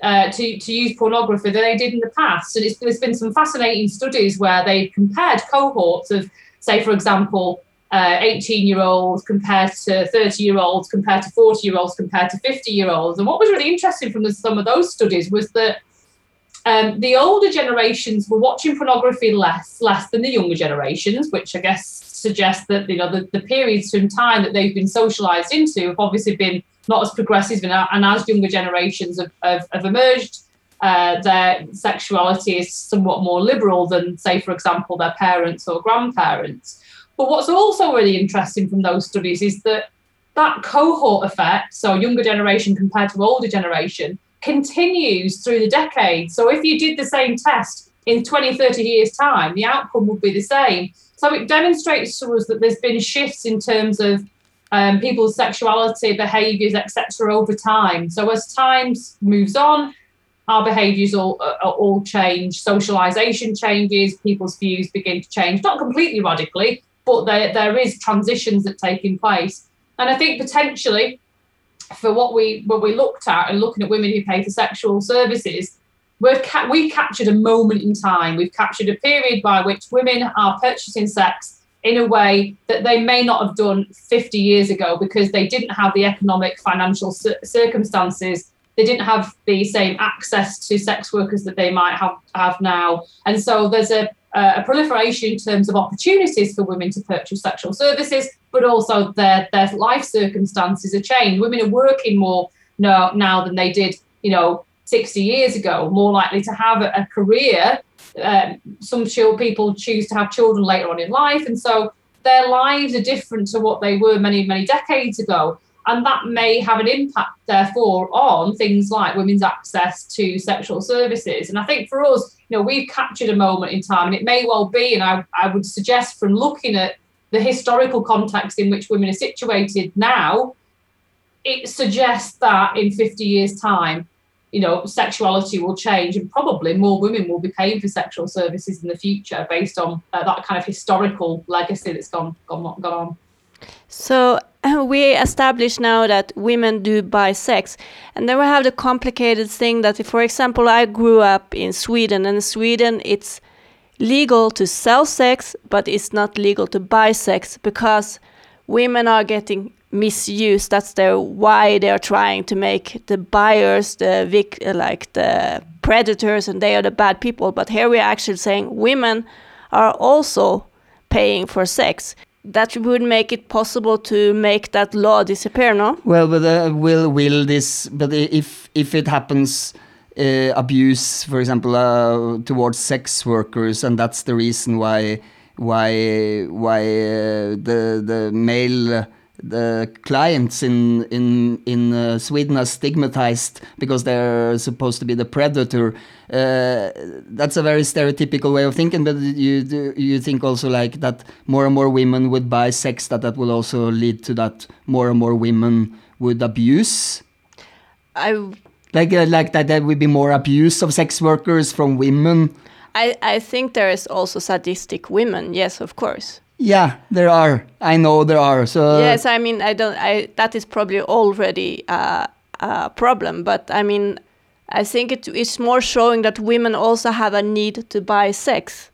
uh, to, to use pornography than they did in the past. And there's been some fascinating studies where they compared cohorts of, say, for example, 18 year olds compared to 30 year olds, compared to 40 year olds, compared to 50 year olds. And what was really interesting from the, some of those studies was that um, the older generations were watching pornography less, less than the younger generations, which I guess suggests that you know the, the periods in time that they've been socialized into have obviously been not as progressive and, and as younger generations have, have, have emerged, uh, their sexuality is somewhat more liberal than, say, for example, their parents or grandparents. But what's also really interesting from those studies is that that cohort effect, so younger generation compared to older generation, continues through the decades. So if you did the same test in 20, 30 years' time, the outcome would be the same. So it demonstrates to us that there's been shifts in terms of um, people's sexuality, behaviours, etc. over time. So as time moves on, our behaviours all uh, all change. Socialisation changes. People's views begin to change, not completely radically, but there there is transitions that take in place. And I think potentially for what we what we looked at and looking at women who pay for sexual services, we've ca- we captured a moment in time. We've captured a period by which women are purchasing sex in a way that they may not have done 50 years ago because they didn't have the economic financial cir- circumstances. They didn't have the same access to sex workers that they might have have now. And so there's a a proliferation in terms of opportunities for women to purchase sexual services but also their their life circumstances are changed. Women are working more now, now than they did you know 60 years ago more likely to have a, a career um, some people choose to have children later on in life, and so their lives are different to what they were many, many decades ago. And that may have an impact, therefore, on things like women's access to sexual services. And I think for us, you know, we've captured a moment in time, and it may well be, and I, I would suggest from looking at the historical context in which women are situated now, it suggests that in 50 years' time, you know, sexuality will change and probably more women will be paying for sexual services in the future based on uh, that kind of historical legacy that's gone gone, gone on. So we established now that women do buy sex, and then we have the complicated thing that, if, for example, I grew up in Sweden, and in Sweden it's legal to sell sex, but it's not legal to buy sex because women are getting misused. That's why they're trying to make the buyers the vic, like the predators, and they are the bad people. But here we are actually saying women are also paying for sex. That would make it possible to make that law disappear, no? Well, but uh, will will this? But if if it happens, uh, abuse, for example, uh, towards sex workers, and that's the reason why why why uh, the the male. The clients in in in uh, Sweden are stigmatized because they're supposed to be the predator. Uh, that's a very stereotypical way of thinking. But you do, you think also like that more and more women would buy sex that that will also lead to that more and more women would abuse. I Like uh, like that there would be more abuse of sex workers from women. I, I think there is also sadistic women. Yes, of course. Yeah, there are. I know there are. So yes, I mean, I don't. I that is probably already uh, a problem, but I mean, I think it is more showing that women also have a need to buy sex.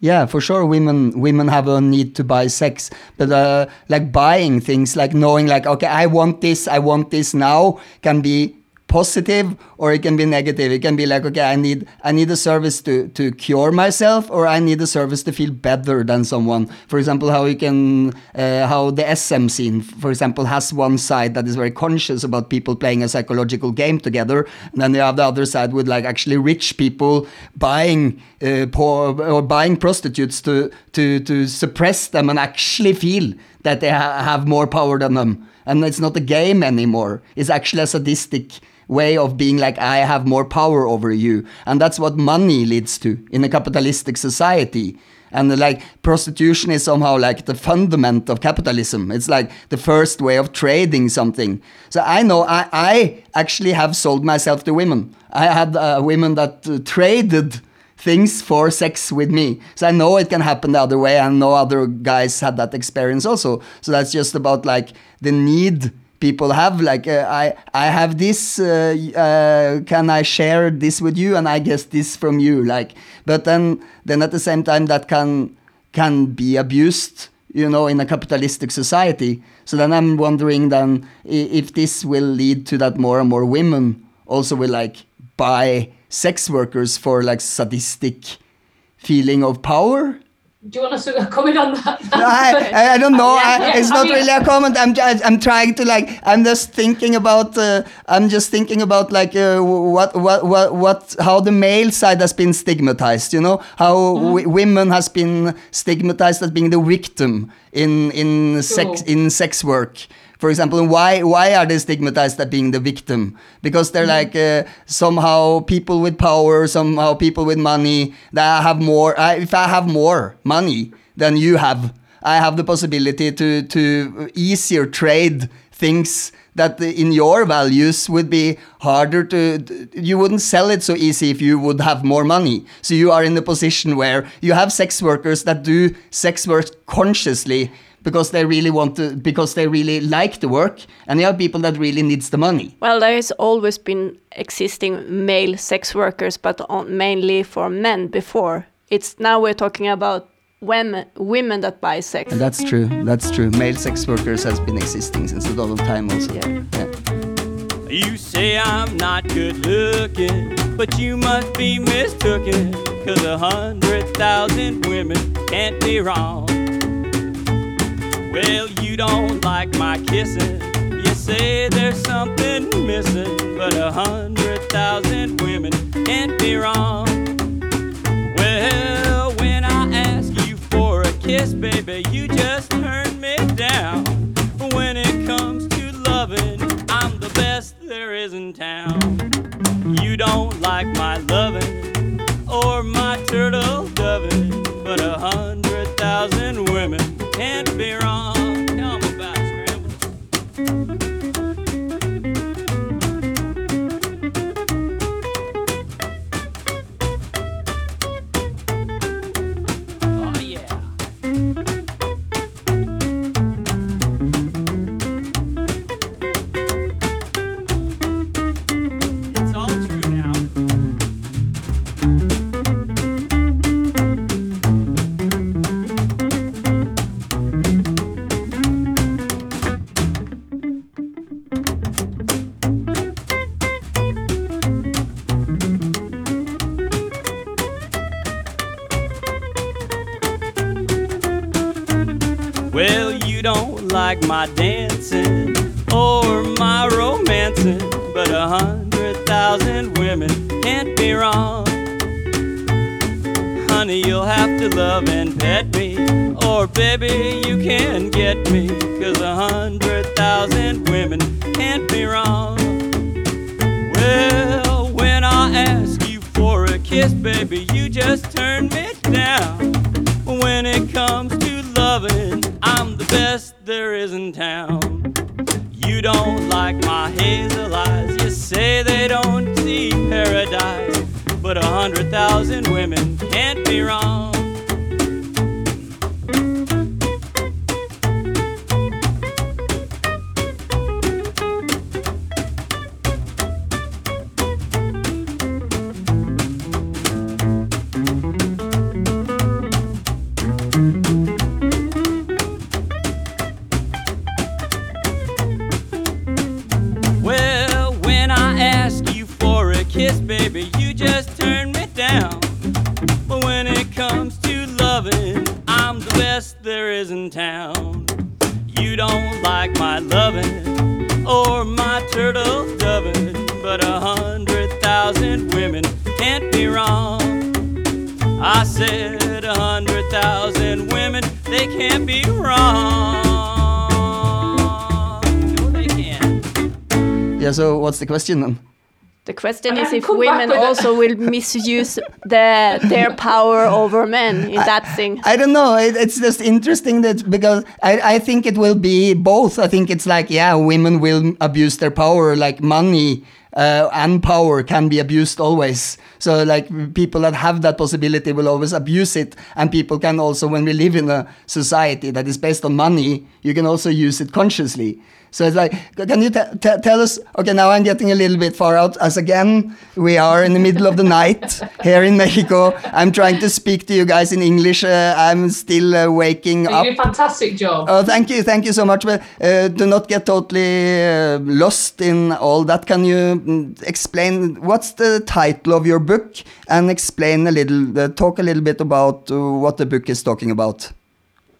Yeah, for sure. Women women have a need to buy sex, but uh, like buying things, like knowing, like okay, I want this, I want this now, can be positive or it can be negative. It can be like okay, I need I need a service to to cure myself, or I need a service to feel better than someone. For example, how you can uh, how the SM scene, for example, has one side that is very conscious about people playing a psychological game together, and then you have the other side with like actually rich people buying uh, poor or buying prostitutes to to to suppress them and actually feel that they ha- have more power than them. And it's not a game anymore. It's actually a sadistic way of being like I have more power over you. And that's what money leads to in a capitalistic society. And like prostitution is somehow like the fundament of capitalism. It's like the first way of trading something. So I know I, I actually have sold myself to women. I had uh, women that uh, traded things for sex with me. So I know it can happen the other way, and no other guys had that experience also. So that's just about like the need people have. Like uh, I, I have this. Uh, uh, can I share this with you? And I guess this from you. Like, but then, then at the same time, that can can be abused. You know, in a capitalistic society. So then I'm wondering then if this will lead to that more and more women also will like buy sex workers for like sadistic feeling of power. Do you want us to comment on that? I, I, I don't know. I, Yeah, it's not mean- really a comment. I'm just, I'm trying to like. I'm just thinking about. Uh, I'm just thinking about like uh, what what what what how the male side has been stigmatized. You know how w- women has been stigmatized as being the victim in in sex Sure. in sex work. For example, and why why are they stigmatized as being the victim? Because they're Mm-hmm. like uh, somehow people with power, somehow people with money that I have more. Uh, if I have more money than you have, I have the possibility to to easier trade things that in your values would be harder to you wouldn't sell it so easy if you would have more money so you are in the position where you have sex workers that do sex work consciously because they really want to because they really like the work and you are people that really needs the money Well, there has always been existing male sex workers, but on, mainly for men before. It's now we're talking about women, women that buy sex. and that's true that's true male sex workers has been existing since a dawn of time also yeah. You say I'm not good looking, but you must be mistooken. Cause a hundred thousand women can't be wrong. Well, you don't like my kissing. You say there's something missing, but a hundred thousand women can't be wrong. Well, when I ask you for a kiss, baby, you just turn me down. When it comes to loving, I'm the best there is in town. You don't like my loving or my turtle doving, but a hundred thousand women can't be wrong. Like my dancing or my romancing, but a hundred thousand women can't be wrong. Honey, you'll have to love and pet me, or baby, you can get me, cause a hundred thousand women can't be wrong. Well, when I ask you for a kiss, baby, you just turn me down. When it comes to loving, I'm the best there is in town. You don't like my hazel eyes, you say they don't see paradise. But a hundred thousand women can't be wrong. Yeah so what's the question then The question I is if women also will misuse the, their power over men in that thing. I don't know. It, it's just interesting that because I, I think it will be both. I think it's like, yeah, women will abuse their power, like money uh, and power can be abused always. So, like, people that have that possibility will always abuse it. And people can also, when we live in a society that is based on money, you can also use it consciously. So it's like, can you tell us? Okay, now I'm getting a little bit far out. As again, we are in the middle of the night here in Mexico. I'm trying to speak to you guys in English. Uh, I'm still uh, waking You up. do a fantastic job. Oh, thank you, thank you so much. But uh, do not get totally uh, lost in all that. Can you mm, explain what's the title of your book and explain a little, uh, talk a little bit about uh, what the book is talking about?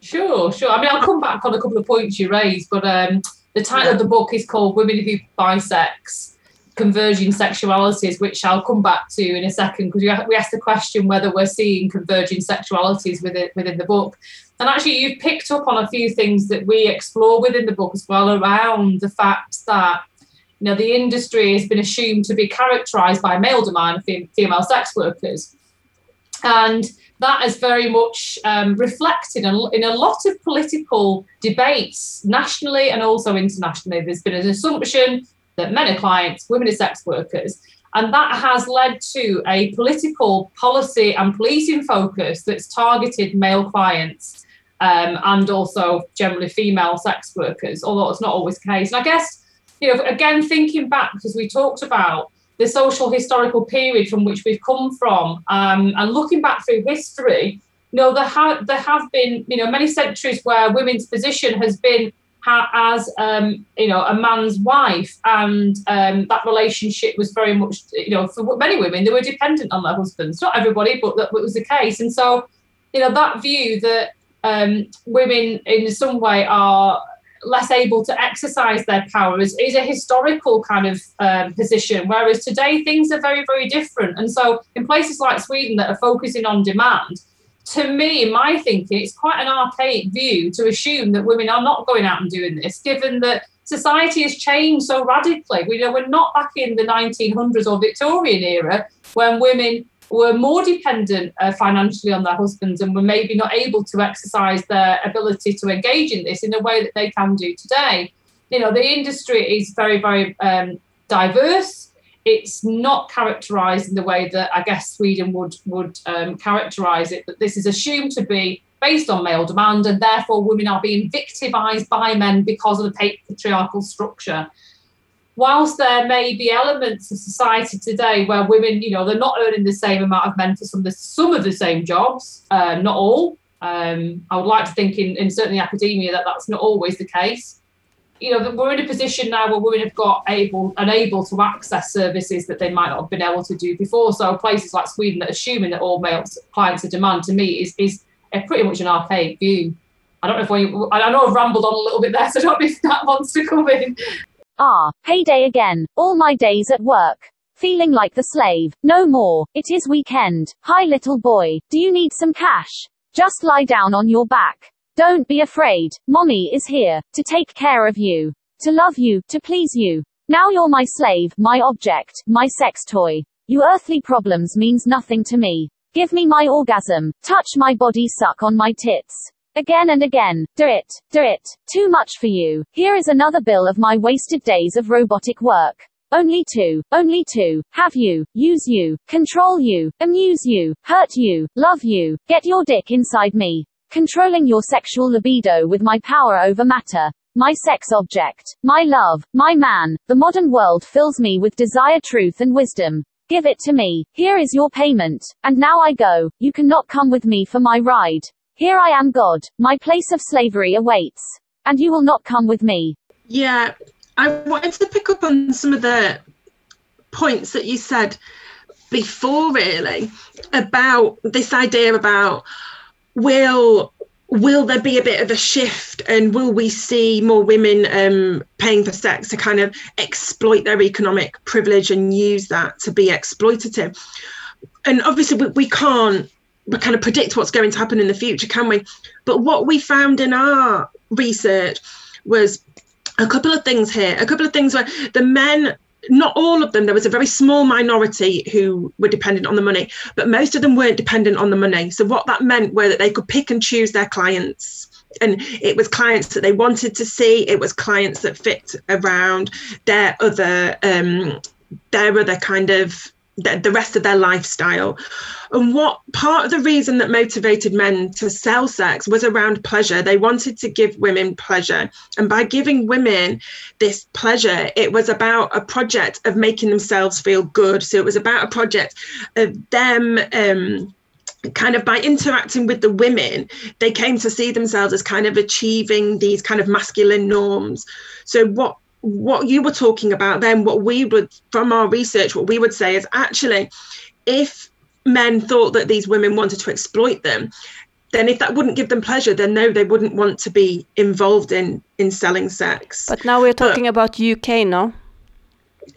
Sure, sure. I mean, I'll come back on a couple of points you raised, but um, the title of the book is called Women Who Buy Sex Converging Sexualities, which I'll come back to in a second because we asked the question whether we're seeing converging sexualities within, within the book. And actually, you've picked up on a few things that we explore within the book as well around the fact that you know the industry has been assumed to be characterized by male demand, fem- female sex workers. And that is very much um, reflected in, in a lot of political debates nationally and also internationally. There's been an assumption that men are clients, women are sex workers. And that has led to a political policy and policing focus that's targeted male clients um, and also generally female sex workers, although it's not always the case. And I guess, you know, again, thinking back, because we talked about the social historical period from which we've come from um, and looking back through history, you know, there, ha- there have been, you know, many centuries where women's position has been ha- as, um, you know, a man's wife. And um, that relationship was very much, you know, for many women, they were dependent on their husbands. Not everybody, but that was the case. And so, you know, that view that um, women in some way are less able to exercise their power is, is a historical kind of um, position, whereas today things are very, very different. And so, in places like Sweden that are focusing on demand, to me, my thinking, it's quite an archaic view to assume that women are not going out and doing this, given that society has changed so radically. We know we're not back in the 1900s or Victorian era when women were more dependent uh, financially on their husbands and were maybe not able to exercise their ability to engage in this in a way that they can do today. You know, the industry is very, very um, diverse. It's not characterised in the way that I guess Sweden would would um, characterise it. That this is assumed to be based on male demand, and therefore women are being victimised by men because of the patriarchal structure whilst there may be elements of society today where women, you know, they're not earning the same amount of men for some of the, some of the same jobs, um, not all. Um, I would like to think in, in certainly academia that that's not always the case. You know, we're in a position now where women have got able and able to access services that they might not have been able to do before. So places like Sweden that assuming that all male clients are demand to me is is a pretty much an archaic view. I don't know if we, I know I've rambled on a little bit there, so I don't know if that wants to come in. Ah, payday again. All my days at work. Feeling like the slave. No more. It is weekend. Hi little boy. Do you need some cash? Just lie down on your back. Don't be afraid. Mommy is here. To take care of you. To love you. To please you. Now you're my slave, my object, my sex toy. You earthly problems means nothing to me. Give me my orgasm. Touch my body, suck on my tits. Again and again. Do it. Do it. Too much for you. Here is another bill of my wasted days of robotic work. Only two. Only two. Have you. Use you. Control you. Amuse you. Hurt you. Love you. Get your dick inside me. Controlling your sexual libido with my power over matter. My sex object. My love. My man. The modern world fills me with desire, truth, and wisdom. Give it to me. Here is your payment. And now I go. You cannot come with me for my ride. Here I am, God. My place of slavery awaits. And you will not come with me. Yeah, I wanted to pick up on some of the points that you said before, really, about this idea about will will there be a bit of a shift and will we see more women um, paying for sex to kind of exploit their economic privilege and use that to be exploitative and obviously we, we can't kind of predict what's going to happen in the future, can we? But what we found in our research was a couple of things here, a couple of things where the men not all of them there was a very small minority who were dependent on the money but most of them weren't dependent on the money so what that meant were that they could pick and choose their clients and it was clients that they wanted to see it was clients that fit around their other um their other kind of the, rest of their lifestyle. And what part of the reason that motivated men to sell sex was around pleasure. They wanted to give women pleasure. And by giving women this pleasure, it was about a project of making themselves feel good. So it was about a project of them. Um, kind of by interacting with the women, they came to see themselves as kind of achieving these kind of masculine norms. So, what what you were talking about then what we would from our research what we would say is actually if men thought that these women wanted to exploit them then if that wouldn't give them pleasure then no they wouldn't want to be involved in in selling sex But now we're talking about UK, no?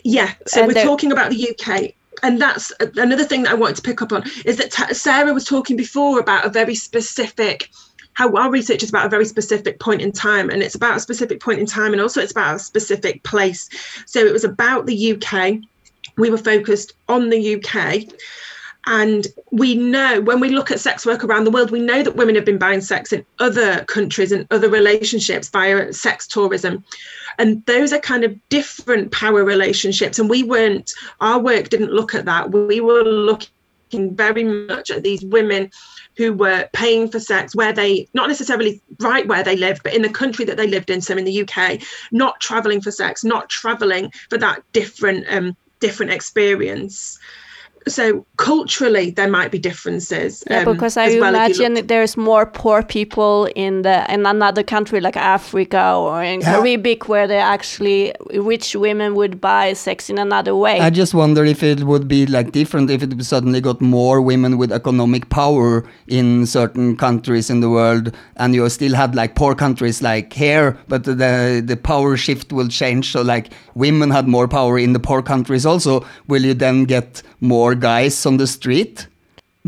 yeah so And we're talking about the uk and that's another thing that i wanted to pick up on is that sarah was talking before about a very specific how our research is about a very specific point in time and it's about a specific point in time and also it's about a specific place so it was about the uk we were focused on the uk And we know when we look at sex work around the world, we know that women have been buying sex in other countries and other relationships via sex tourism. And those are kind of different power relationships. And we weren't, our work didn't look at that. We were looking very much at these women who were paying for sex where they not necessarily right where they lived but in the country that they lived in so in the uk not traveling for sex not traveling for that different um different experience so culturally there might be differences Yeah, um, because I as well if you imagine there's more poor people in the in another country like Africa or in Yeah. Caribbean where they actually rich women would buy sex in another way. I just wonder if it would be like different if it suddenly got more women with economic power in certain countries in the world, and you still had like poor countries like here, but the the power shift will change. So like women had more power in the poor countries also. Will you then get more guys on the street?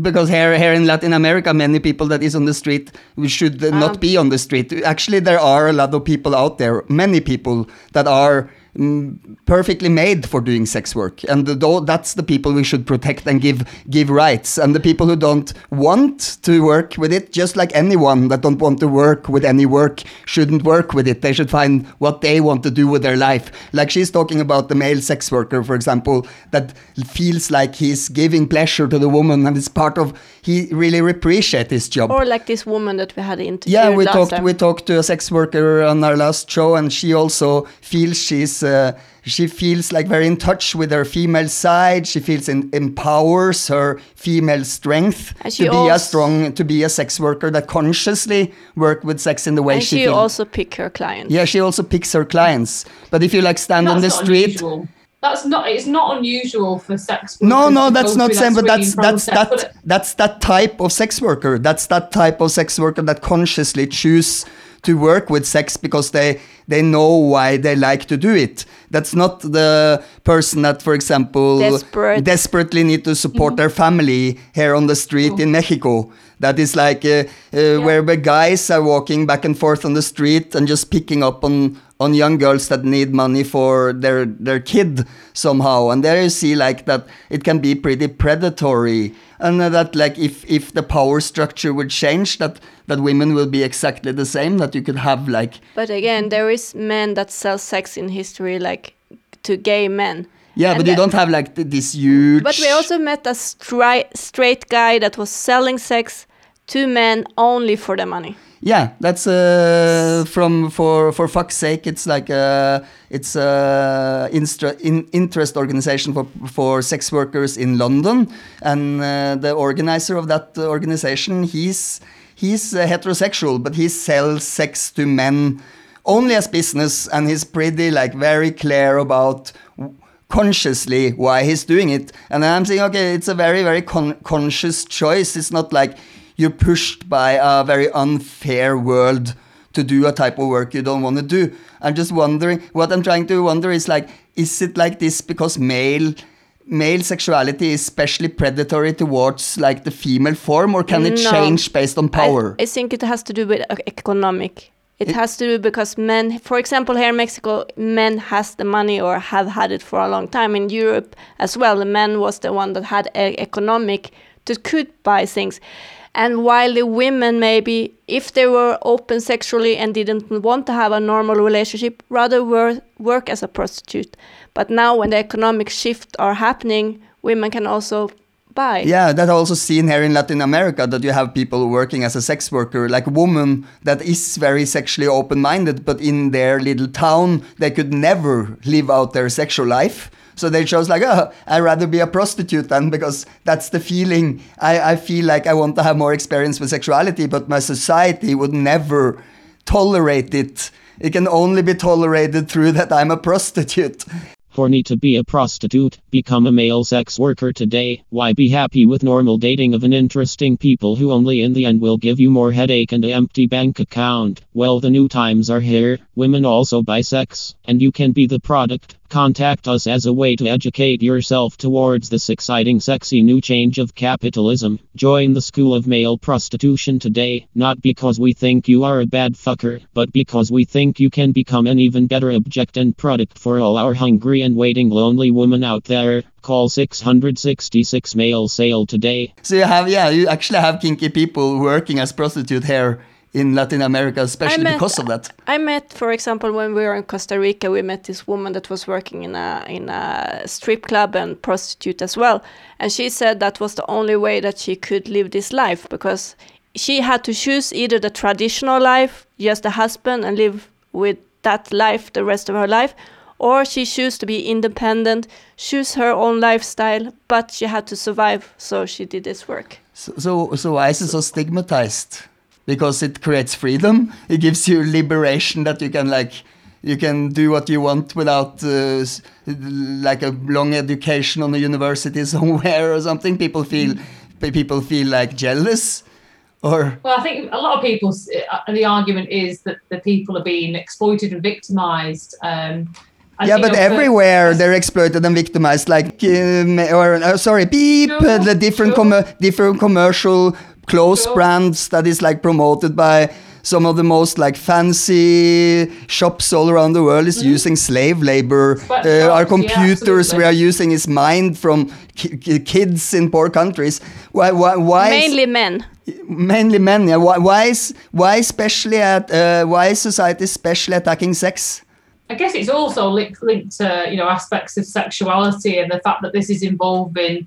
Because here, here in Latin America, many people that is on the street we should not um, be on the street. Actually, there are a lot of people out there, many people that are Mm, perfectly made for doing sex work, and though that's the people we should protect and give give rights. And the people who don't want to work with it, just like anyone that don't want to work with any work, shouldn't work with it. They should find what they want to do with their life. Like she's talking about the male sex worker, for example, that feels like he's giving pleasure to the woman, and it's part of he really appreciates his job. or like this woman that we had interviewed Yeah, we talked. time. We talked to a sex worker on our last show, and she also feels she's. Uh, she feels like very in touch with her female side. She feels in, empowers her female strength she to be a strong, to be a sex worker that consciously work with sex in the way and she, she feels. also pick her clients. yeah, she also picks her clients. But if you like stand on the not street, unusual. That's not. It's not unusual for sex. no, workers no, to that's not same. that But that's that's process, but that that's that type of sex worker. That's that type of sex worker that consciously choose to work with sex because they they know why they like to do it. That's not the person that, for example, Desperate. desperately need to support their family here on the street in Mexico. That is like uh, uh, where the guys are walking back and forth on the street and just picking up on on young girls that need money for their their kid somehow. And there you see like that it can be pretty predatory, and that like if if the power structure would change, that that women will be exactly the same. That you could have like But again, there is men that sell sex in history, like to gay men. yeah, And but you don't have like this huge. But we also met a stri- straight guy that was selling sex to men only for the money. Yeah, that's uh, from for for fuck's sake. It's like a it's a instra, in, interest organization for for sex workers in London, and uh, the organizer of that organization he's he's uh, heterosexual, but he sells sex to men only as business, and he's pretty like very clear about consciously why he's doing it. And I'm saying, okay, it's a very, very con- conscious choice. It's not like you're pushed by a very unfair world to do a type of work you don't want to do. I'm just wondering, what I'm trying to wonder is like, is it like this because male male sexuality is especially predatory towards like the female form or can it No. change based on power? I, I think it has to do with uh, economic. It, It- has to do because men, for example, here in Mexico, men has the money or have had it for a long time. In Europe as well, the man was the one that had e- economic to could buy things. And while the women maybe, if they were open sexually and didn't want to have a normal relationship, rather were, work as a prostitute. But now when the economic shift are happening, women can also buy. Yeah, that I also seen here in Latin America that you have people working as a sex worker, like a woman that is very sexually open-minded, but in their little town they could never live out their sexual life. So they chose like, oh, I'd rather be a prostitute then because that's the feeling. I, I feel like I want to have more experience with sexuality, but my society would never tolerate it. It can only be tolerated through that I'm a prostitute. For need to be a prostitute, become a male sex worker today. Why be happy with normal dating of an interesting people who only in the end will give you more headache and empty bank account? Well, the new times are here. Women also buy sex, and you can be the product. Contact us as a way to educate yourself towards this exciting, sexy new change of capitalism. Join the school of male prostitution today, not because we think you are a bad fucker, but because we think you can become an even better object and product for all our hungry and waiting lonely women out there. Call 666 male sale today. So you have, yeah, you actually have kinky people working as prostitute here in Latin America, especially met- because of that. I met, for example, when we were in Costa Rica, we met this woman that was working in a in a strip club and prostitute as well, and she said that was the only way that she could live this life because she had to choose either the traditional life, just a husband, and live with that life the rest of her life, or she chose to be independent, choose her own lifestyle, but she had to survive, so she did this work. So, so, so why is it so stigmatized? Because it creates freedom. It gives you liberation that you can like, you can do what you want without uh, like a long education on a university somewhere or something. People feel, people feel like jealous, or Well, I think a lot of people, uh, the argument is that the people are being exploited and victimized. Um, yeah, but everywhere they're exploited and victimized. Like, um, or uh, sorry, beep, uh, the different commer different commercial clothes brands that is like promoted by some of the most like fancy shops all around the world is using slave labor. Uh, our yeah, computers we are using is mined from ki- ki- kids in poor countries. Why? Why? why is- Mainly men. mainly men. Yeah. Why? Why is why especially at uh, why is society especially attacking sex? I guess it's also linked, linked to you know aspects of sexuality and the fact that this is involving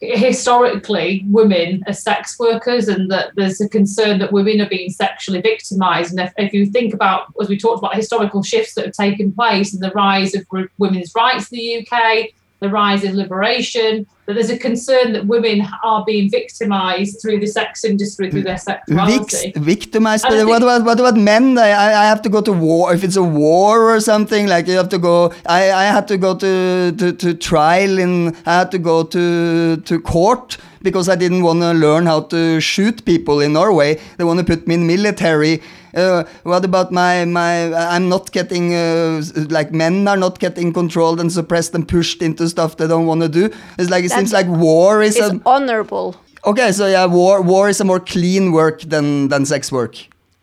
historically women as sex workers and that there's a concern that women are being sexually victimized. And if, if you think about as we talked about historical shifts that have taken place and the rise of women's rights in the UK the rise of liberation that there's a concern that women are being victimized through the sex industry through their sexuality victimized. But what about what about men? I, I I have to go to war if it's a war or something. Like you have to go. I, I had to go to, to, to trial in. I had to go to to court because I didn't want to learn how to shoot people in Norway. They want to put me in military. Uh, what about my my? I'm not getting uh, like men are not getting controlled and suppressed and pushed into stuff they don't want to do. It's like it seems like war is It's a honorable. Okay, so yeah, war war is a more clean work than than sex work.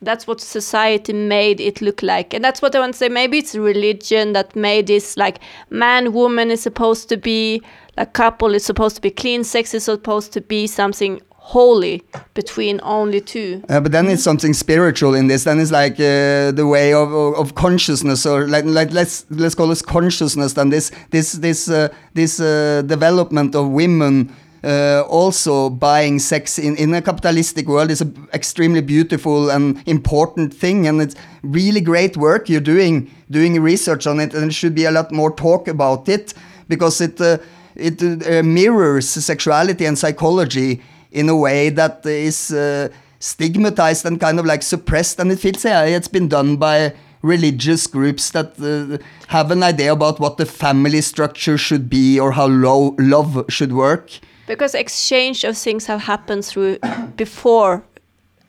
That's what society made it look like and that's what i want to say maybe it's religion that made this like man woman is supposed to be like couple is supposed to be clean sex is supposed to be something holy between only two Uh, but then it's something spiritual in this. Then it's like uh, the way of, of, consciousness, or like, like let's let's call it consciousness. Then this this this uh, this uh, development of women uh, also buying sex in, in a capitalistic world is an extremely beautiful and important thing, and it's really great work you're doing doing research on it, and there should be a lot more talk about it because it uh, it uh, mirrors sexuality and psychology in a way that is uh, stigmatized and kind of like suppressed, and it feels yeah, it's been done by religious groups that uh, have an idea about what the family structure should be or how low love should work. Because exchange of things have happened through before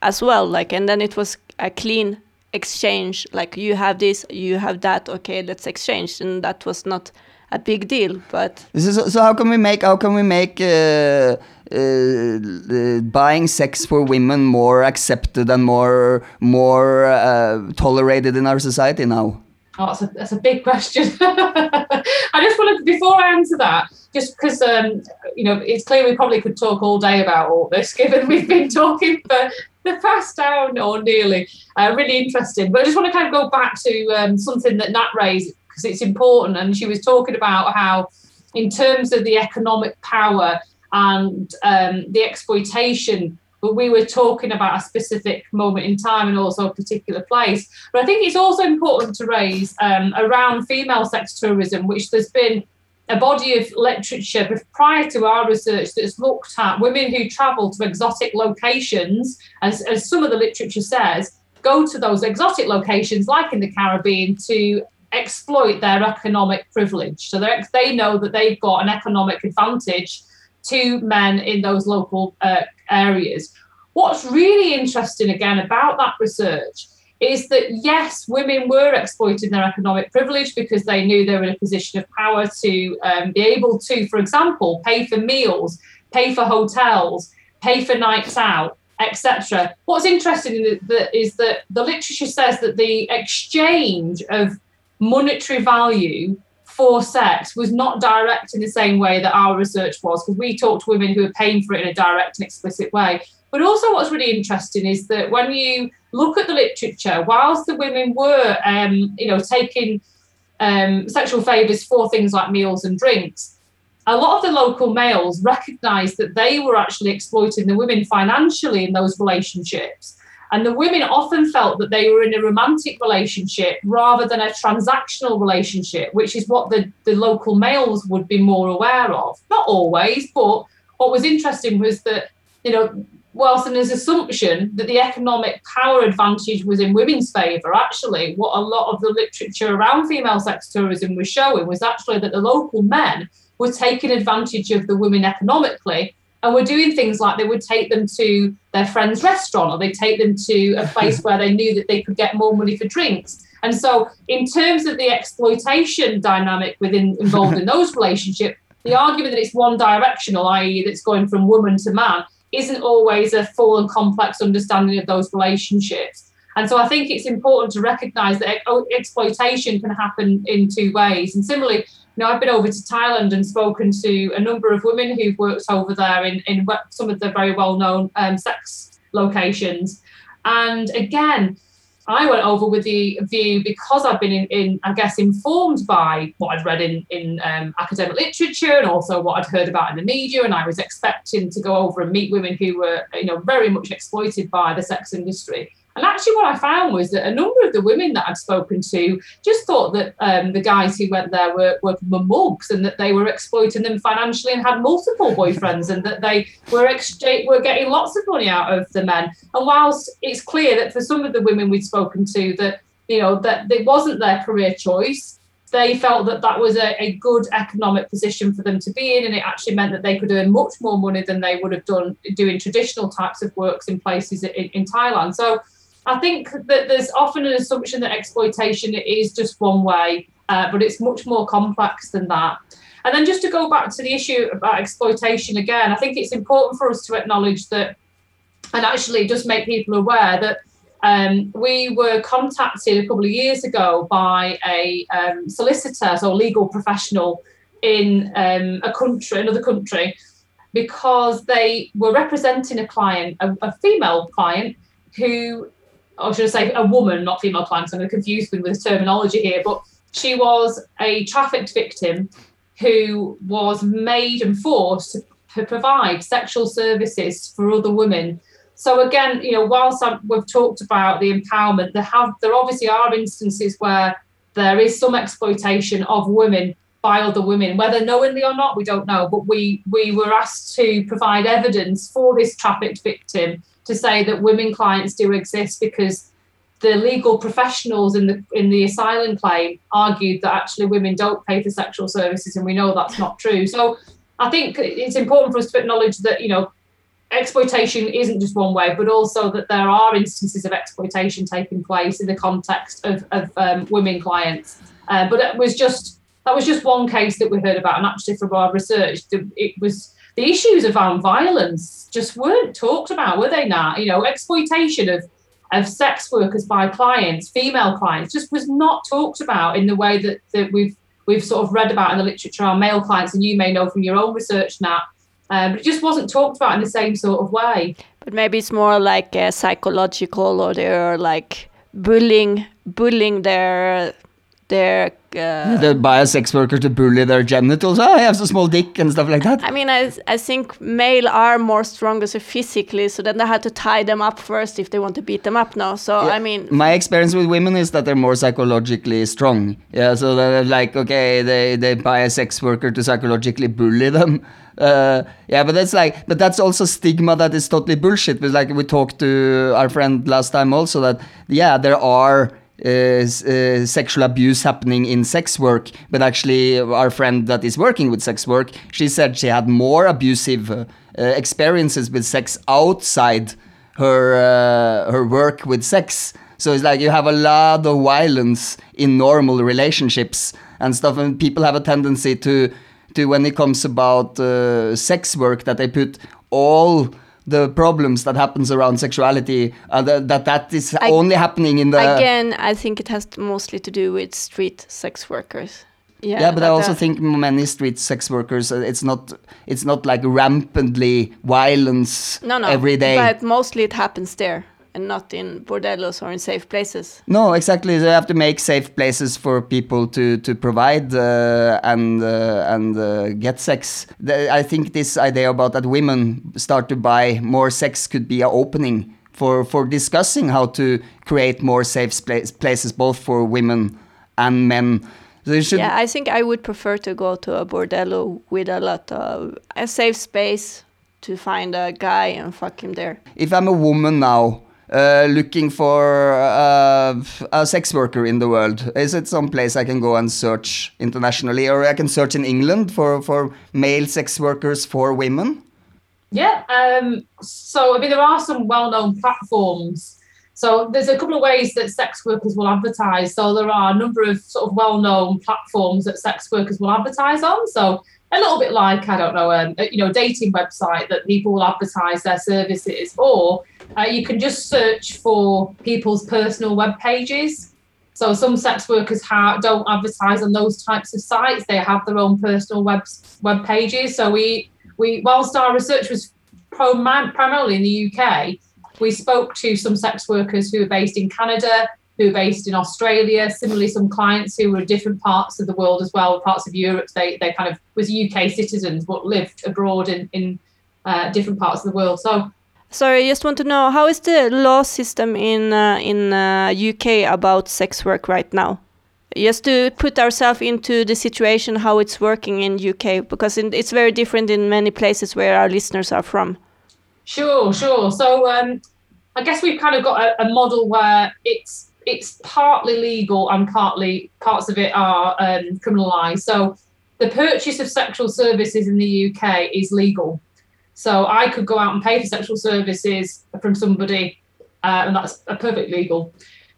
as well like and then it was a clean exchange like you have this you have that okay let's exchange and that was not a big deal but So, so, how can we make how can we make uh, uh, uh, buying sex for women more accepted and more more uh, tolerated in our society now? Oh, that's a, that's a big question. I just want to, before I answer that, just because, um, you know, it's clear we probably could talk all day about all this, given we've been talking for the past hour or nearly. Uh, really interesting. But I just want to kind of go back to um, something that Nat raised, because it's important. And she was talking about how, in terms of the economic power and um, the exploitation but we were talking about a specific moment in time and also a particular place. But I think it's also important to raise um, around female sex tourism, which there's been a body of literature prior to our research that's looked at women who travel to exotic locations, as, as some of the literature says, go to those exotic locations, like in the Caribbean, to exploit their economic privilege. So they know that they've got an economic advantage to men in those local uh, areas. What's really interesting again about that research is that yes, women were exploiting their economic privilege because they knew they were in a position of power to um, be able to, for example, pay for meals, pay for hotels, pay for nights out, etc. What's interesting is that the literature says that the exchange of monetary value for sex was not direct in the same way that our research was, because we talked to women who were paying for it in a direct and explicit way. But also, what's really interesting is that when you look at the literature, whilst the women were, um, you know, taking um, sexual favours for things like meals and drinks, a lot of the local males recognised that they were actually exploiting the women financially in those relationships. And the women often felt that they were in a romantic relationship rather than a transactional relationship, which is what the, the local males would be more aware of. Not always, but what was interesting was that, you know, whilst there's assumption that the economic power advantage was in women's favour, actually, what a lot of the literature around female sex tourism was showing was actually that the local men were taking advantage of the women economically and were doing things like they would take them to their friend's restaurant or they'd take them to a place where they knew that they could get more money for drinks. And so, in terms of the exploitation dynamic within involved in those relationships, the argument that it's one directional, i.e., that's going from woman to man, isn't always a full and complex understanding of those relationships. And so I think it's important to recognize that ex- exploitation can happen in two ways. And similarly, know, I've been over to Thailand and spoken to a number of women who've worked over there in, in some of the very well known um, sex locations. And again, I went over with the view because I've been in, in I guess, informed by what I'd read in, in um, academic literature and also what I'd heard about in the media. And I was expecting to go over and meet women who were, you know, very much exploited by the sex industry. And actually, what I found was that a number of the women that I'd spoken to just thought that um, the guys who went there were, were, mugs and that they were exploiting them financially and had multiple boyfriends and that they were were getting lots of money out of the men. And whilst it's clear that for some of the women we'd spoken to that you know that it wasn't their career choice, they felt that that was a, a good economic position for them to be in, and it actually meant that they could earn much more money than they would have done doing traditional types of works in places in, in Thailand. So I think that there's often an assumption that exploitation is just one way, uh, but it's much more complex than that. And then just to go back to the issue about exploitation again, I think it's important for us to acknowledge that and actually just make people aware that um, we were contacted a couple of years ago by a um, solicitor, so a legal professional in um, a country, another country, because they were representing a client, a, a female client, who or should I say a woman, not female client, so I'm going to confuse them with terminology here, but she was a trafficked victim who was made and forced to, to provide sexual services for other women. So again, you know, whilst I'm, we've talked about the empowerment, there have there obviously are instances where there is some exploitation of women by other women, whether knowingly or not, we don't know. But we we were asked to provide evidence for this trafficked victim to say that women clients do exist because the legal professionals in the in the asylum claim argued that actually women don't pay for sexual services, and we know that's not true. So I think it's important for us to acknowledge that you know exploitation isn't just one way, but also that there are instances of exploitation taking place in the context of, of um, women clients. Uh, but it was just that was just one case that we heard about, and actually from our research, it was the issues around violence just weren't talked about, were they? not? you know, exploitation of of sex workers by clients, female clients, just was not talked about in the way that, that we've we've sort of read about in the literature on male clients, and you may know from your own research, Nat. Um, but it just wasn't talked about in the same sort of way. But maybe it's more like uh, psychological, or they're like bullying, bullying their their. Uh, They buy a sex worker to bully their genitals. Oh, I have a small dick and stuff like that. I mean, I, I think male are more stronger so physically, so then they have to tie them up first if they want to beat them up now. So I mean, my experience with women is that they're more psychologically strong. Yeah, so they're like, okay, they, they buy a sex worker to psychologically bully them. Uh, yeah, but that's like, but that's also stigma that is totally bullshit. But like we talked to our friend last time also that yeah, there are sexual abuse happening in sex work, but actually our friend that is working with sex work, she said she had more abusive uh, uh, experiences with sex outside her uh, her work with sex. So it's like you have a lot of violence in normal relationships and stuff, and people have a tendency to, to when it comes about uh, sex work, that they put all the problems that happens around sexuality uh, that, that that is I- only happening in the Again, I think it has mostly to do with street sex workers. Yeah, yeah, but I also uh, think many street sex workers. uh, It's not. It's not like rampantly violence no, no, every day. But mostly it happens there and not in bordellos or in safe places. no, exactly. They have to make safe places for people to to provide uh, and uh, and uh, get sex. The, I think this idea about that women start to buy more sex could be an opening for for discussing how to create more safe pla- places both for women and men. So should Yeah, I think I would prefer to go to a bordello with a lot of a safe space to find a guy and fuck him there. if I'm a woman now uh, looking for uh, a sex worker in the world, is it some place I can go and search internationally, or I can search in England for for male sex workers for women? Yeah. Um, so I mean, there are some well-known platforms. So there's a couple of ways that sex workers will advertise. So there are a number of sort of well-known platforms that sex workers will advertise on. So a little bit like I don't know, um, a, you know, dating website that people will advertise their services, or uh, you can just search for people's personal web pages. So some sex workers ha- don't advertise on those types of sites. They have their own personal web web pages. So we we whilst our research was prim- primarily in the UK, we spoke to some sex workers who are based in Canada, who are based in Australia. Similarly, some clients who were in different parts of the world as well, parts of Europe. They they kind of was UK citizens but lived abroad in in uh, different parts of the world. So So I just want to know how is the law system in uh, in uh, UK about sex work right now? Just to put ourselves into the situation how it's working in UK because it's very different in many places where our listeners are from. Sure, sure. So um, I guess we've kind of got a, a model where it's it's partly legal and partly parts of it are um, criminalised. So the purchase of sexual services in the UK is legal. So I could go out and pay for sexual services from somebody, uh, and that's uh, perfectly legal.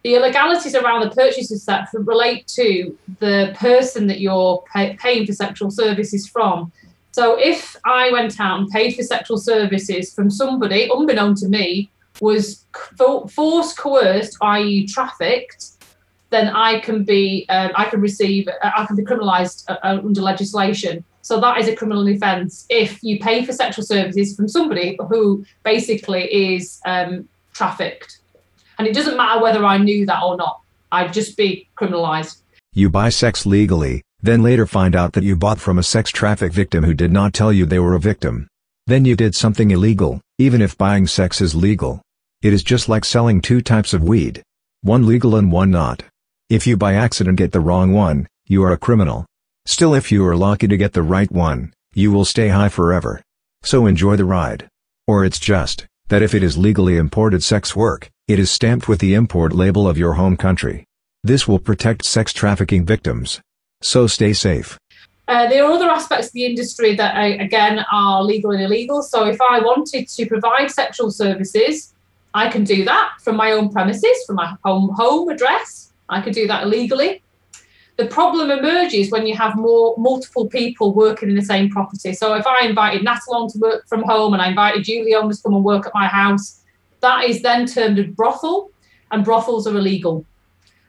The illegalities around the purchase of sex relate to the person that you're pay- paying for sexual services from. So if I went out and paid for sexual services from somebody, unbeknown to me, was forced, coerced, i.e., trafficked, then I can be, um, I can receive, uh, I can be criminalised uh, uh, under legislation. So that is a criminal offence if you pay for sexual services from somebody who basically is um, trafficked, and it doesn't matter whether I knew that or not. I'd just be criminalised. You buy sex legally, then later find out that you bought from a sex traffic victim who did not tell you they were a victim. Then you did something illegal, even if buying sex is legal. It is just like selling two types of weed. One legal and one not. If you by accident get the wrong one, you are a criminal. Still if you are lucky to get the right one, you will stay high forever. So enjoy the ride. Or it's just, that if it is legally imported sex work, it is stamped with the import label of your home country. This will protect sex trafficking victims. So stay safe. Uh, there are other aspects of the industry that, uh, again, are legal and illegal. So if I wanted to provide sexual services, I can do that from my own premises, from my home home address. I can do that illegally. The problem emerges when you have more multiple people working in the same property. So if I invited Nat along to work from home and I invited Julie on to come and work at my house, that is then termed a brothel, and brothels are illegal.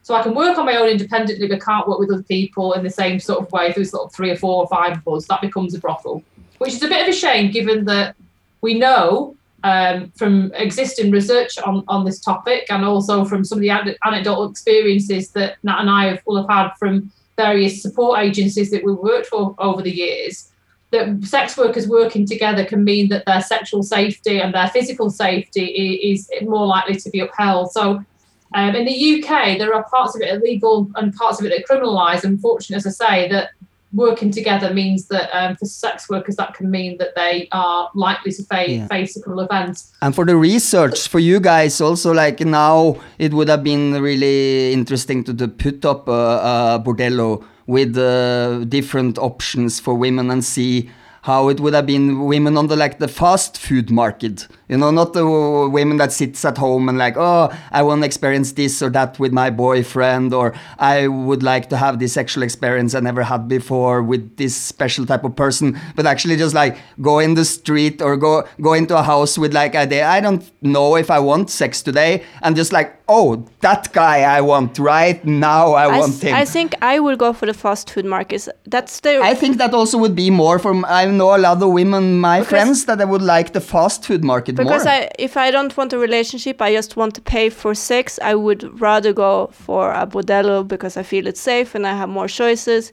So I can work on my own independently, but can't work with other people in the same sort of way. If there's sort of three or four or five of us, that becomes a brothel, which is a bit of a shame given that we know um, from existing research on, on this topic and also from some of the ane- anecdotal experiences that Nat and I have, will have had from various support agencies that we've worked for over the years, that sex workers working together can mean that their sexual safety and their physical safety i- is more likely to be upheld. So um, in the UK, there are parts of it illegal and parts of it that are criminalised. Unfortunately, as I say, that working together means that um, for sex workers, that can mean that they are likely to fa- Yeah. face a criminal offence. And for the research, for you guys, also like now, it would have been really interesting to, to put up a, a bordello with uh, different options for women and see how it would have been women on the like the fast food market You know, not the women that sits at home and like, oh, I want to experience this or that with my boyfriend, or I would like to have this sexual experience I never had before with this special type of person. But actually, just like go in the street or go go into a house with like idea. I don't know if I want sex today, and just like, oh, that guy I want right now. I, I, want him. I think I will go for the fast food markets. That's the. I think that also would be more from I know a lot of women, my friends, that I would like the fast food market because more. I, if I don't want a relationship, I just want to pay for sex. I would rather go for a bordello because I feel it's safe and I have more choices,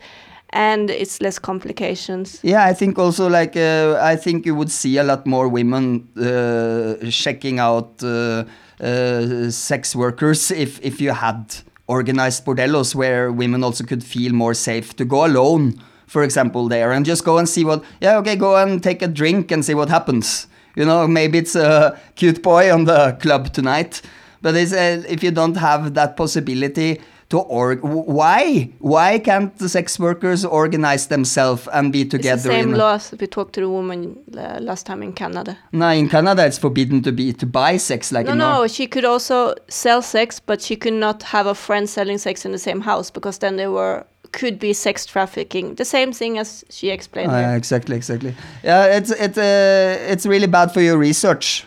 and it's less complications. Yeah, I think also like uh, I think you would see a lot more women uh, checking out uh, uh, sex workers if if you had organized bordellos where women also could feel more safe to go alone, for example, there and just go and see what. Yeah, okay, go and take a drink and see what happens. You know, maybe it's a cute boy on the club tonight, but it's, uh, if you don't have that possibility to org, why why can't the sex workers organize themselves and be together? It's the same laws we talked to the woman uh, last time in Canada. No, in Canada it's forbidden to be to buy sex like no, no, she could also sell sex, but she could not have a friend selling sex in the same house because then they were could be sex trafficking. The same thing as she explained. Uh, exactly, exactly. Yeah, it's it uh, it's really bad for your research.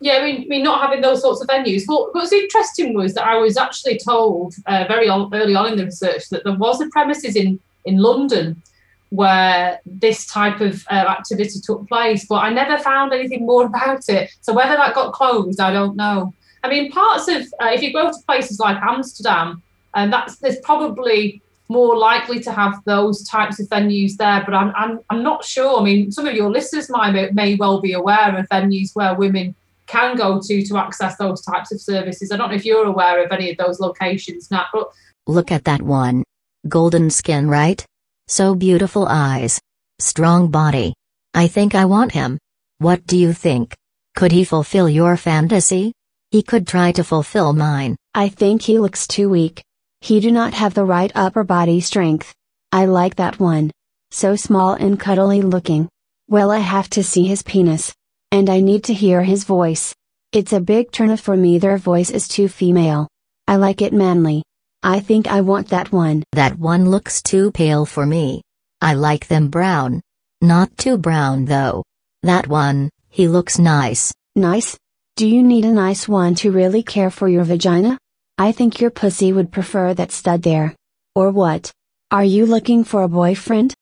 Yeah, I mean, I mean, not having those sorts of venues. What, what was interesting was that I was actually told uh, very on, early on in the research that there was a premises in in London where this type of uh, activity took place, but I never found anything more about it. So whether that got closed, I don't know. I mean, parts of uh, if you go to places like Amsterdam, and that's there's probably more likely to have those types of venues there, but I'm I'm, I'm not sure. I mean, some of your listeners might may, may well be aware of venues where women can go to to access those types of services. I don't know if you're aware of any of those locations, Nat, but Look at that one. Golden skin, right? So beautiful eyes. Strong body. I think I want him. What do you think? Could he fulfill your fantasy? He could try to fulfill mine. I think he looks too weak. He do not have the right upper body strength. I like that one. So small and cuddly looking. Well, I have to see his penis. And I need to hear his voice. It's a big turnoff for me their voice is too female. I like it manly. I think I want that one. That one looks too pale for me. I like them brown. Not too brown though. That one, he looks nice. Nice? Do you need a nice one to really care for your vagina? I think your pussy would prefer that stud there. Or what? Are you looking for a boyfriend?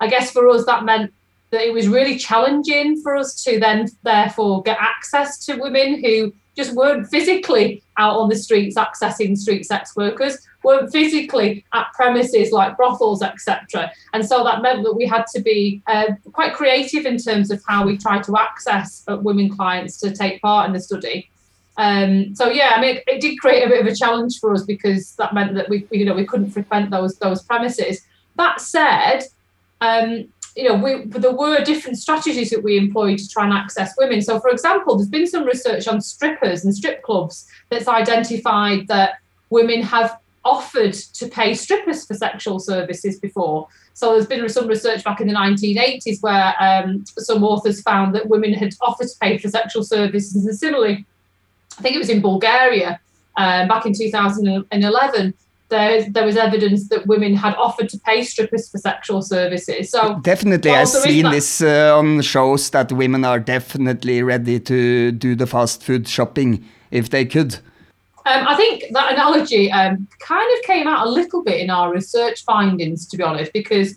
I guess for us that meant that it was really challenging for us to then therefore get access to women who just weren't physically out on the streets accessing street sex workers, weren't physically at premises like brothels, etc. And so that meant that we had to be uh, quite creative in terms of how we tried to access uh, women clients to take part in the study. Um, so yeah, I mean, it, it did create a bit of a challenge for us because that meant that we, you know, we couldn't frequent those those premises. That said, um, you know, we, there were different strategies that we employed to try and access women. So, for example, there's been some research on strippers and strip clubs that's identified that women have offered to pay strippers for sexual services before. So, there's been some research back in the 1980s where um, some authors found that women had offered to pay for sexual services. And similarly, I think it was in Bulgaria um, back in 2011 there, there was evidence that women had offered to pay strippers for sexual services. So Definitely, I've seen that- this uh, on shows that women are definitely ready to do the fast food shopping if they could. Um, I think that analogy um, kind of came out a little bit in our research findings, to be honest, because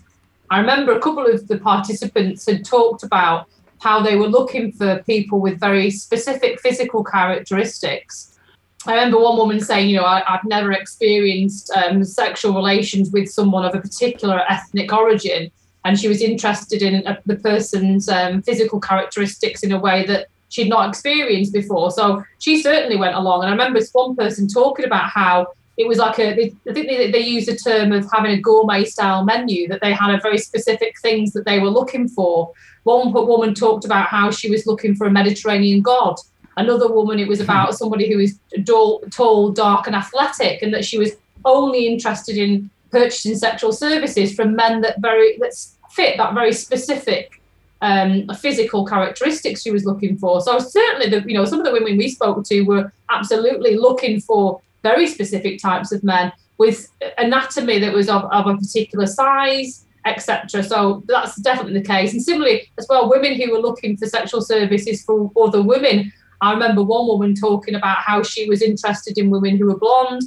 I remember a couple of the participants had talked about how they were looking for people with very specific physical characteristics. I remember one woman saying, you know, I, I've never experienced um, sexual relations with someone of a particular ethnic origin. And she was interested in uh, the person's um, physical characteristics in a way that she'd not experienced before. So she certainly went along. And I remember one person talking about how it was like a, they, I think they, they used a term of having a gourmet style menu, that they had a very specific things that they were looking for. One woman talked about how she was looking for a Mediterranean god. Another woman, it was about somebody who is tall, tall, dark, and athletic, and that she was only interested in purchasing sexual services from men that very that fit that very specific um, physical characteristics she was looking for. So certainly, the, you know, some of the women we spoke to were absolutely looking for very specific types of men with anatomy that was of, of a particular size, etc. So that's definitely the case. And similarly, as well, women who were looking for sexual services for other women. I remember one woman talking about how she was interested in women who were blonde,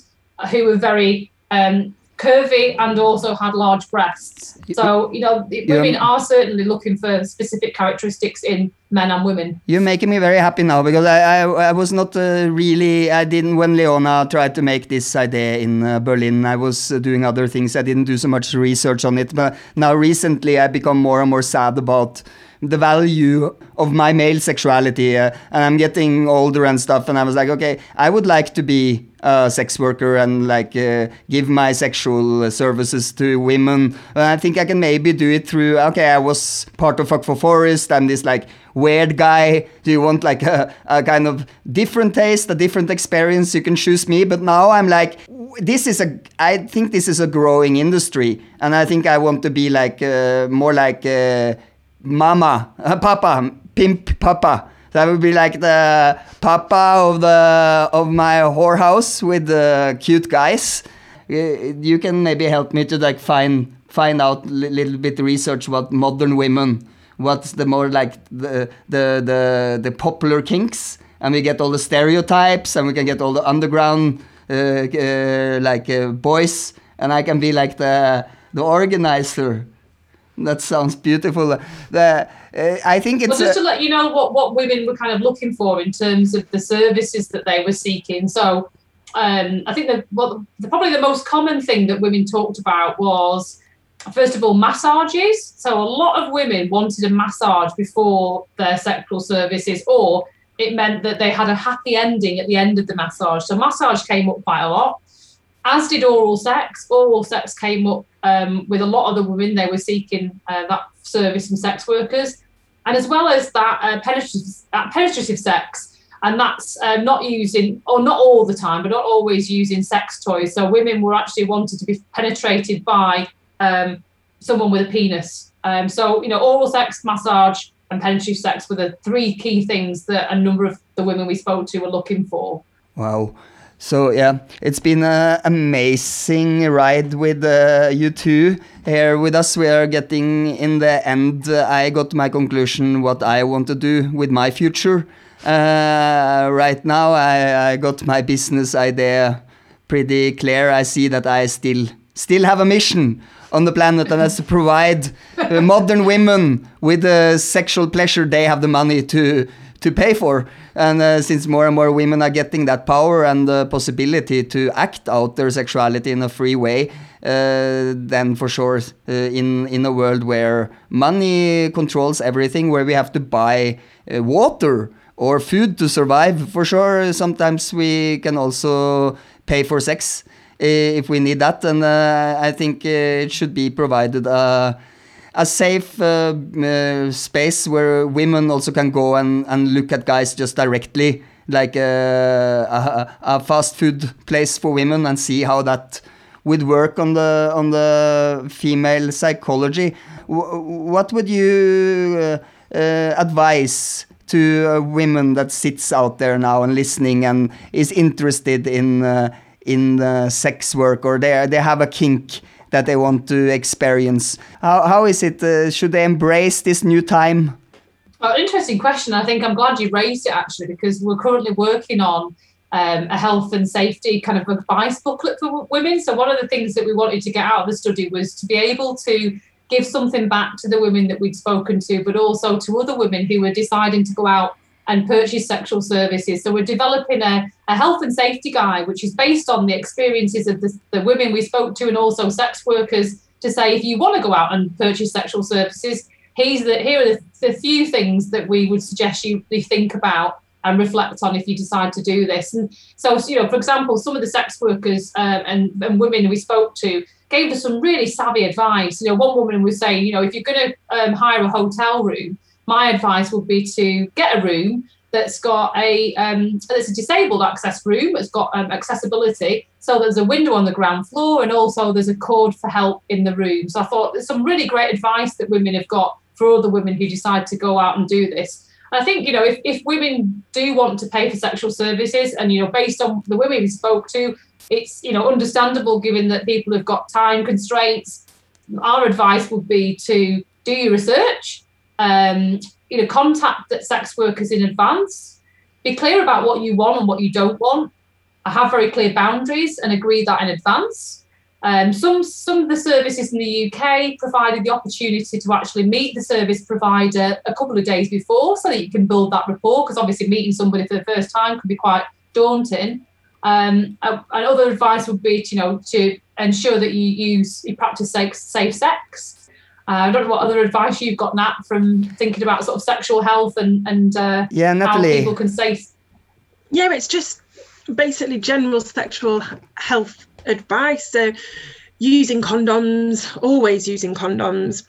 who were very um, curvy, and also had large breasts. So, you know, women are certainly looking for specific characteristics in men and women. You're making me very happy now because I I, I was not uh, really I didn't when Leona tried to make this idea in uh, Berlin. I was uh, doing other things. I didn't do so much research on it. But now recently, I become more and more sad about the value of my male sexuality, uh, and I'm getting older and stuff. And I was like, okay, I would like to be a sex worker and like uh, give my sexual services to women. And I think I can maybe do it through. Okay, I was part of Fuck for Forest. I'm this like weird guy. Do you want like a, a kind of different taste, a different experience? You can choose me. But now I'm like, this is a. I think this is a growing industry, and I think I want to be like uh, more like. Uh, Mama, uh, Papa, Pimp Papa. That would be like the Papa of the of my whorehouse with the cute guys. You can maybe help me to like find find out a little bit research what modern women, what's the more like the the the the popular kinks, and we get all the stereotypes, and we can get all the underground uh, uh, like uh, boys, and I can be like the the organizer. That sounds beautiful. The uh, I think it's well, just to let you know what, what women were kind of looking for in terms of the services that they were seeking. So um, I think the, well, the probably the most common thing that women talked about was first of all massages. So a lot of women wanted a massage before their sexual services, or it meant that they had a happy ending at the end of the massage. So massage came up quite a lot as did oral sex. Oral sex came up um, with a lot of the women. They were seeking uh, that service from sex workers, and as well as that, uh, penetrative, penetrative sex, and that's uh, not using, or not all the time, but not always using sex toys. So women were actually wanted to be penetrated by um, someone with a penis. Um, so you know, oral sex, massage, and penetrative sex were the three key things that a number of the women we spoke to were looking for. Wow. So yeah, it's been an amazing ride with uh, you two here with us. We are getting in the end. Uh, I got my conclusion what I want to do with my future. Uh, right now, I, I got my business idea pretty clear. I see that I still still have a mission on the planet, and that's to provide uh, modern women with the sexual pleasure they have the money to to pay for. And uh, since more and more women are getting that power and the possibility to act out their sexuality in a free way, uh, then for sure, uh, in in a world where money controls everything, where we have to buy uh, water or food to survive, for sure, sometimes we can also pay for sex uh, if we need that. And uh, I think it should be provided. A safe uh, uh, space where women also can go and, and look at guys just directly, like uh, a, a fast food place for women, and see how that would work on the on the female psychology. W- what would you uh, uh, advise to women that sits out there now and listening and is interested in in sex work or they they have a kink? That they want to experience. How, how is it? Uh, should they embrace this new time? Well, interesting question. I think I'm glad you raised it actually because we're currently working on um, a health and safety kind of advice booklet for women. So one of the things that we wanted to get out of the study was to be able to give something back to the women that we'd spoken to, but also to other women who were deciding to go out and purchase sexual services. So we're developing a, a health and safety guide, which is based on the experiences of the, the women we spoke to and also sex workers to say if you want to go out and purchase sexual services, here's the, here are the, the few things that we would suggest you think about and reflect on if you decide to do this. And so, you know, for example, some of the sex workers um, and, and women we spoke to gave us some really savvy advice. You know, one woman was saying, you know, if you're going to um, hire a hotel room, my advice would be to get a room that's got a um, that's a disabled access room. It's got um, accessibility, so there's a window on the ground floor, and also there's a cord for help in the room. So I thought there's some really great advice that women have got for other women who decide to go out and do this. And I think, you know, if, if women do want to pay for sexual services and, you know, based on the women we spoke to, it's, you know, understandable given that people have got time constraints. Our advice would be to do your research, um, you know, contact sex workers in advance, be clear about what you want and what you don't want, have very clear boundaries and agree that in advance. Um, some some of the services in the UK provided the opportunity to actually meet the service provider a couple of days before, so that you can build that rapport. Because obviously, meeting somebody for the first time can be quite daunting. Um, uh, and other advice would be, to, you know, to ensure that you use you practice safe, safe sex. Uh, I don't know what other advice you've got, Nat, from thinking about sort of sexual health and and uh, Yeah, how people can safe yeah it's just basically general sexual health advice. So using condoms always using condoms.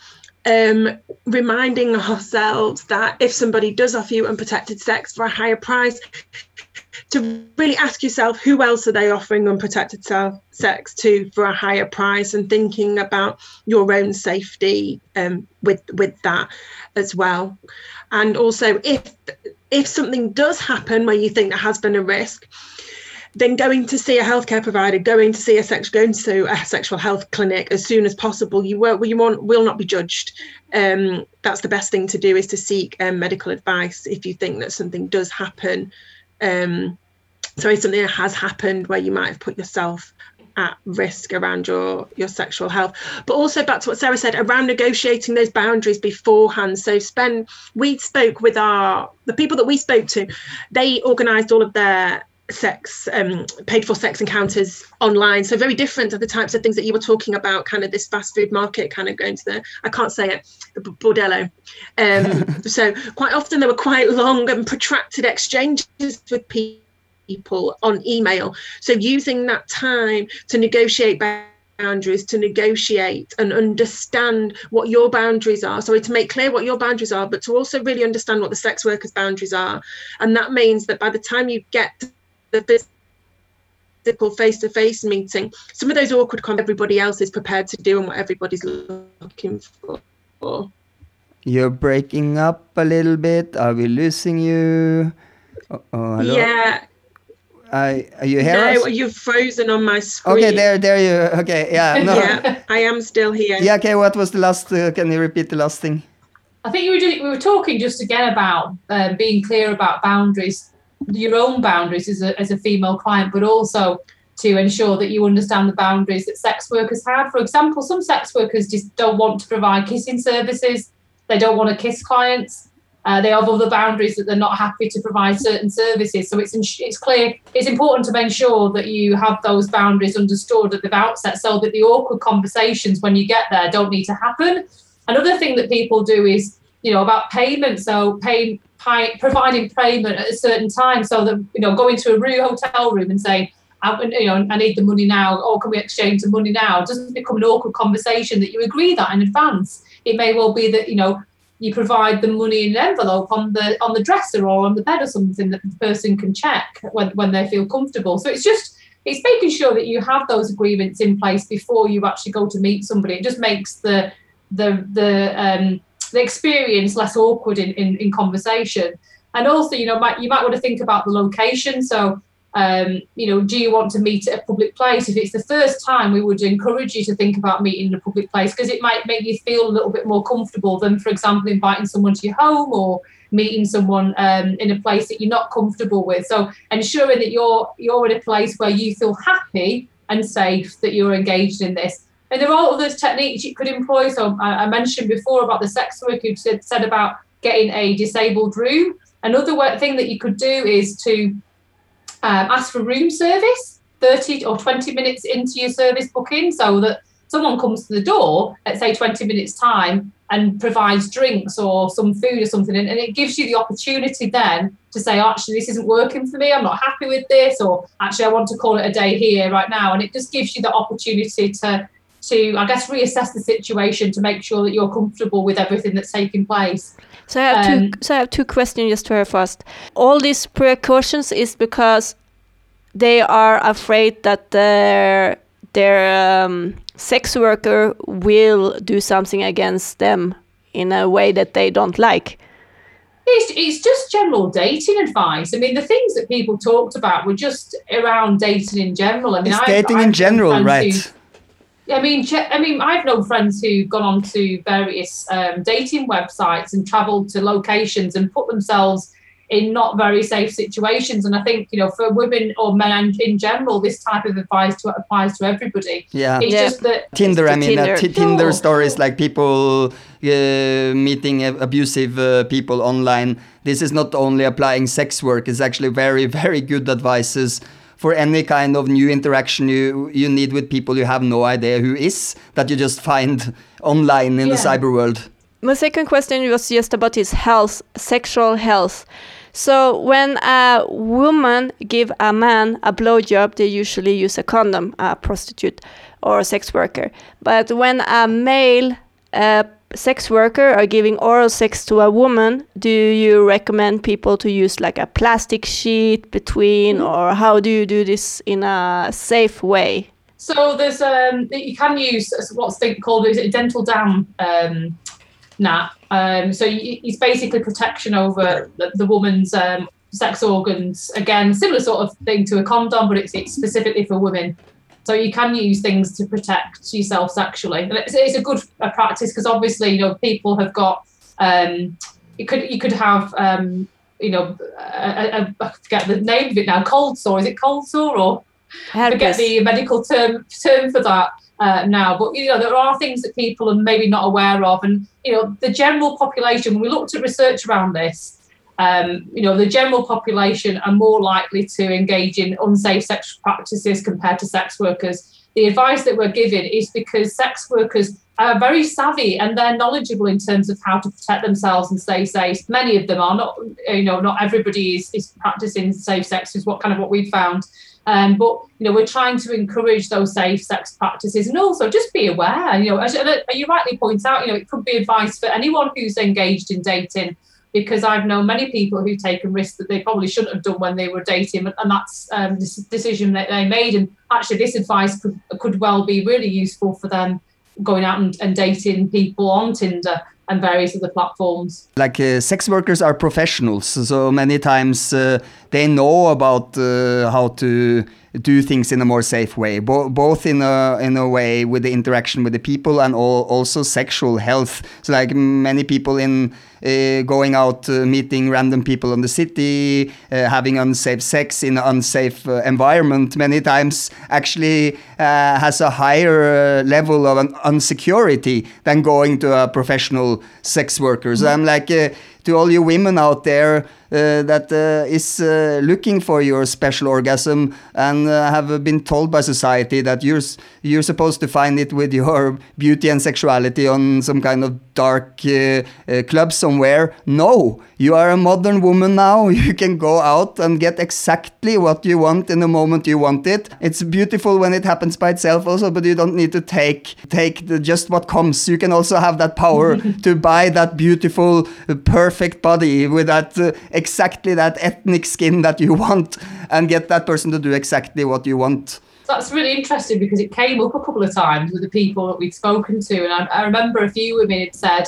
Um, reminding ourselves that if somebody does offer you unprotected sex for a higher price to really ask yourself who else are they offering unprotected sex to for a higher price and thinking about your own safety um, with with that as well and also if if something does happen where you think there has been a risk then going to see a healthcare provider, going to see a sex, going to a sexual health clinic as soon as possible. You will, you won't, will not be judged. Um, that's the best thing to do is to seek um, medical advice if you think that something does happen. Um, so something has happened where you might have put yourself at risk around your your sexual health. But also back to what sarah said around negotiating those boundaries beforehand. So spend we spoke with our the people that we spoke to they organized all of their sex um, paid for sex encounters online. So very different to the types of things that you were talking about kind of this fast food market kind of going to the i can't say it the bordello. Um, so quite often there were quite long and protracted exchanges with people on email. So using that time to negotiate boundaries to negotiate and understand what your boundaries are. Sorry to make clear what your boundaries are but to also really understand what the sex workers boundaries are. And that means that by the time you get to the physical face-to-face meeting some of those awkward comments everybody else is prepared to do and what everybody's looking for You're breaking up a little bit. Are we losing you? Oh, oh, hello? yeah I, are you here? no us? you've frozen on my screen Okay, there, there you. Okay, yeah, no. yeah i am still here Yeah, okay. What was the last? Uh, can you repeat the last thing? I think you were just, we were talking just again about um, being clear about boundaries, your own boundaries as a, as a female client, but also to ensure that you understand the boundaries that sex workers have. For example, some sex workers just don't want to provide kissing services. They don't want to kiss clients. Uh, they have other boundaries that they're not happy to provide certain services. So it's ins- it's clear it's important to make sure that you have those boundaries understood at the outset, so that the awkward conversations when you get there don't need to happen. Another thing that people do is you know about payment. So paying pay, providing payment at a certain time, so that you know going to a room hotel room and saying. I, you know, I need the money now, or can we exchange the money now? Doesn't become an awkward conversation that you agree that in advance. It may well be that you know you provide the money in an envelope on the on the dresser or on the bed or something that the person can check when, when they feel comfortable. So it's just it's making sure that you have those agreements in place before you actually go to meet somebody. It just makes the the the um, the experience less awkward in, in, in conversation. And also, you know, might, you might want to think about the location. So um, you know, do you want to meet at a public place? If it's the first time, we would encourage you to think about meeting in a public place because it might make you feel a little bit more comfortable than, for example, inviting someone to your home or meeting someone um, in a place that you're not comfortable with. So ensuring that you're you're in a place where you feel happy and safe that you're engaged in this. And there are other techniques you could employ. So I, I mentioned before about the sex work you said, about getting a disabled room. Another thing that you could do is to um, ask for room service 30 or 20 minutes into your service booking so that someone comes to the door at say 20 minutes time and provides drinks or some food or something and, and it gives you the opportunity then to say actually this isn't working for me i'm not happy with this or actually i want to call it a day here right now and it just gives you the opportunity to to i guess reassess the situation to make sure that you're comfortable with everything that's taking place So I have Um, two. So I have two questions just very fast. All these precautions is because they are afraid that their their um, sex worker will do something against them in a way that they don't like. It's, it's just general dating advice. I mean, the things that people talked about were just around dating in general. I mean, It's I've- dating I've in known general, friends right? Who- I mean, I mean, I've known friends who've gone on to various um, dating websites and travelled to locations and put themselves in not very safe situations. And I think you know, for women or men in general, this type of advice to, applies to everybody. Yeah. it's just that Tinder, I mean, uh, t- Tinder Sure. stories like people uh, meeting uh, abusive uh, people online. This is not only applying sex work; it's actually very, very good advices for any kind of new interaction you you need with people you have no idea who is that you just find online in the cyber world. My second question was just about his health, sexual health. So when a woman give a man a blowjob, they usually use a condom, a prostitute or a sex worker. But when a male uh, sex worker are giving oral sex to a woman, do you recommend people to use like a plastic sheet between, or how do you do this in a safe way? So there's um you can use what's thing called is it a dental dam um nap. Um so it's basically protection over the, the woman's um sex organs. Again, similar sort of thing to a condom, but it's, it's specifically for women. So you can use things to protect yourself sexually. And it's, it's a good uh, practice because obviously you know people have got um you could you could have um you know a, I forget the name of it now cold sore is it cold sore or forget the medical term term for that uh, now. But you know, there are things that people are maybe not aware of, and you know, the general population. When we looked at research around this, um, you know, the general population are more likely to engage in unsafe sexual practices compared to sex workers. The advice that we're giving is because sex workers are very savvy and they're knowledgeable in terms of how to protect themselves and stay safe. Many of them are not, you know, not everybody is, is practicing safe sex is what kind of what we've found. Um, but you know, we're trying to encourage those safe sex practices and also just be aware. You know, as as you rightly point out, you know, it could be advice for anyone who's engaged in dating. Because I've known many people who've taken risks that they probably shouldn't have done when they were dating, and that's um, this decision that they made. And actually, this advice could could well be really useful for them going out and, and dating people on Tinder and various other platforms. like uh, sex workers are professionals so many times uh, they know about uh, how to do things in a more safe way bo- both in a in a way with the interaction with the people and al- also sexual health. So like many people in uh, going out uh, meeting random people in the city uh, having unsafe sex in an unsafe environment many times actually has a higher level of un- unsecurity than going to a professional sex worker. So i'm like to all you women out there that uh, is uh, looking for your special orgasm and uh, have been told by society that you're you're supposed to find it with your beauty and sexuality on some kind of dark uh, uh, club somewhere. No, you are a modern woman now. You can go out and get exactly what you want in the moment you want it. It's beautiful when it happens by itself also, but you don't need to take take the, just what comes. You can also have that power to buy that beautiful, uh, perfect body with that uh, exactly that ethnic skin that you want, and get that person to do exactly what you want. That's really interesting because it came up a couple of times with the people that we'd spoken to, and I, I remember a few women had said,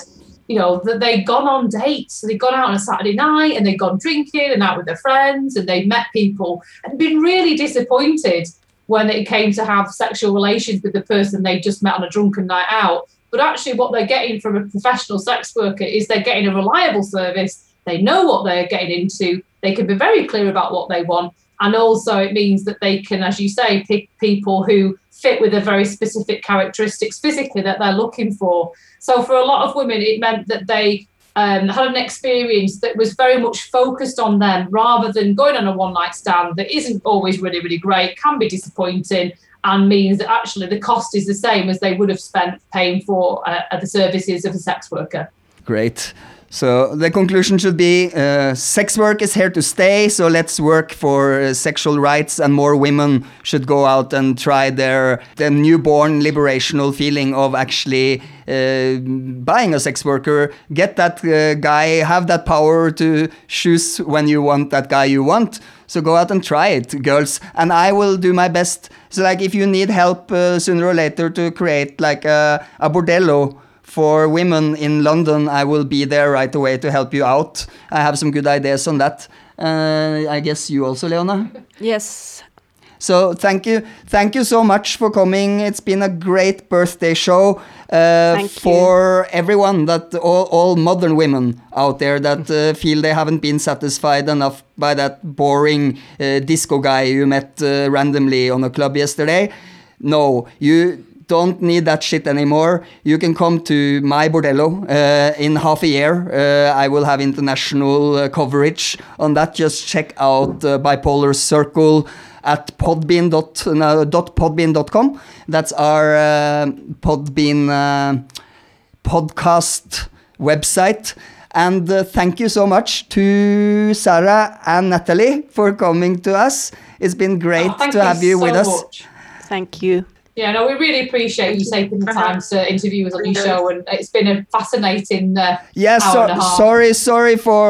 you know, that they'd gone on dates, so they'd gone out on a Saturday night and they'd gone drinking and out with their friends, and they'd met people and been really disappointed when it came to have sexual relations with the person they just met on a drunken night out. But actually, what they're getting from a professional sex worker is they're getting a reliable service. They know what they're getting into. They can be very clear about what they want. And also, it means that they can, as you say, pick people who fit with the very specific characteristics physically that they're looking for. So, for a lot of women, it meant that they um, had an experience that was very much focused on them rather than going on a one night stand that isn't always really, really great, can be disappointing, and means that actually the cost is the same as they would have spent paying for uh, the services of a sex worker. Great. So the conclusion should be uh, sex work is here to stay. So let's work for uh, sexual rights, and more women should go out and try their the newborn liberational feeling of actually uh, buying a sex worker. Get that uh, guy, have that power to choose when you want that guy you want. So go out and try it, girls, and I will do my best. So like if you need help uh, sooner or later to create like a, a bordello for women in London, I will be there right away to help you out. I have some good ideas on that. Uh, I guess you also, Leona. Yes. So thank you, thank you so much for coming. It's been a great birthday show uh, for everyone that all, all modern women out there that uh, feel they haven't been satisfied enough by that boring uh, disco guy you met uh, randomly on a club yesterday. No, you don't need that shit anymore. You can come to my bordello uh, in half a year. Uh, I will have international uh, coverage on that. Just check out uh, Bipolar Circle at podbean dot, no, dot podbean.com. That's our uh, Podbean uh, podcast website. And uh, thank you so much to Sarah and Natalie for coming to us. It's been great Oh, to have you so with us. much. Thank you. Yeah, no, we really appreciate you taking the time to interview us on your show, and it's been a fascinating uh, Yeah, hour so, and a half. sorry, sorry for.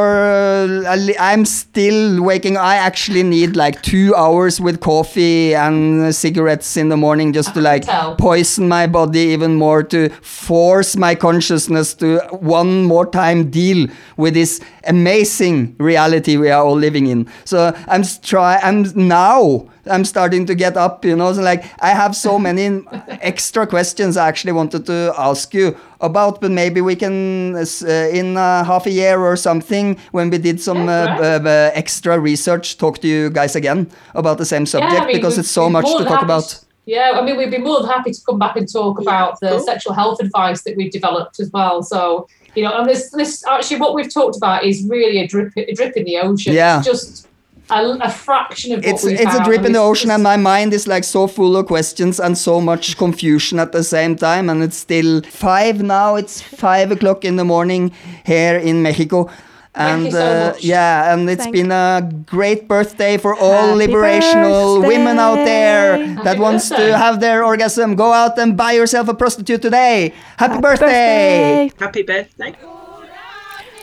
Uh, I'm still waking. I actually need like two hours with coffee and cigarettes in the morning just to like tell. poison my body even more to force my consciousness to one more time deal with this amazing reality we are all living in. So I'm s- try. I'm now. I'm starting to get up, you know. So like I have so many extra questions I actually wanted to ask you about, but maybe we can uh, in uh, half a year or something when we did some uh, extra research, talk to you guys again about the same subject Yeah, I mean, because it's so much to talk about. Yeah, I mean, we'd be more than happy to come back and talk about the sexual health advice that we've developed as well. So, you know, and this, this actually, what we've talked about is really a drip, a drip in the ocean. Yeah. It's just a, a fraction of what it's we it's a drip in the ocean and my mind is like so full of questions and so much confusion at the same time and it's still five now it's five o'clock in the morning here in mexico and you so uh, yeah and it's Thank been a great birthday for all Happy liberational women out there birthday. that wants birthday. to have their orgasm go out and buy yourself a prostitute today happy, birthday. Happy birthday.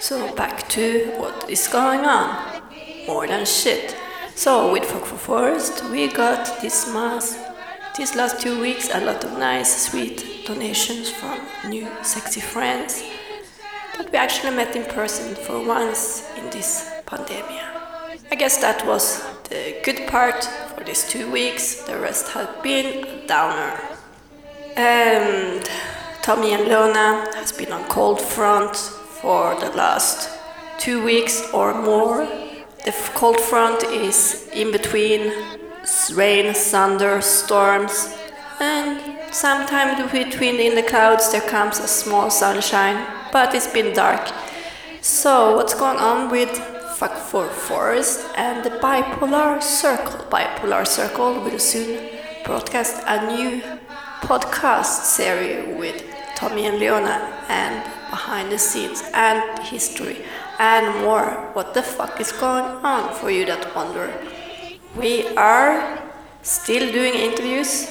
So back to what is going on. More than shit. So with Fuck for Forest, we got this month, these last two weeks, a lot of nice, sweet donations from new, sexy friends that we actually met in person for once in this pandemic. I guess that was the good part for these two weeks. The rest had been a downer. And Tommy and Leona has been on cold front for the last two weeks or more. The cold front is in between rain, thunder, storms, and sometime between in the clouds there comes a small sunshine, but it's been dark. So what's going on with Fuck for Forest and the Bipolar Circle? Bipolar Circle will soon broadcast a new podcast series with Tommy and Leona and behind the scenes and history and more. What the fuck is going on for you that wonder? We are still doing interviews,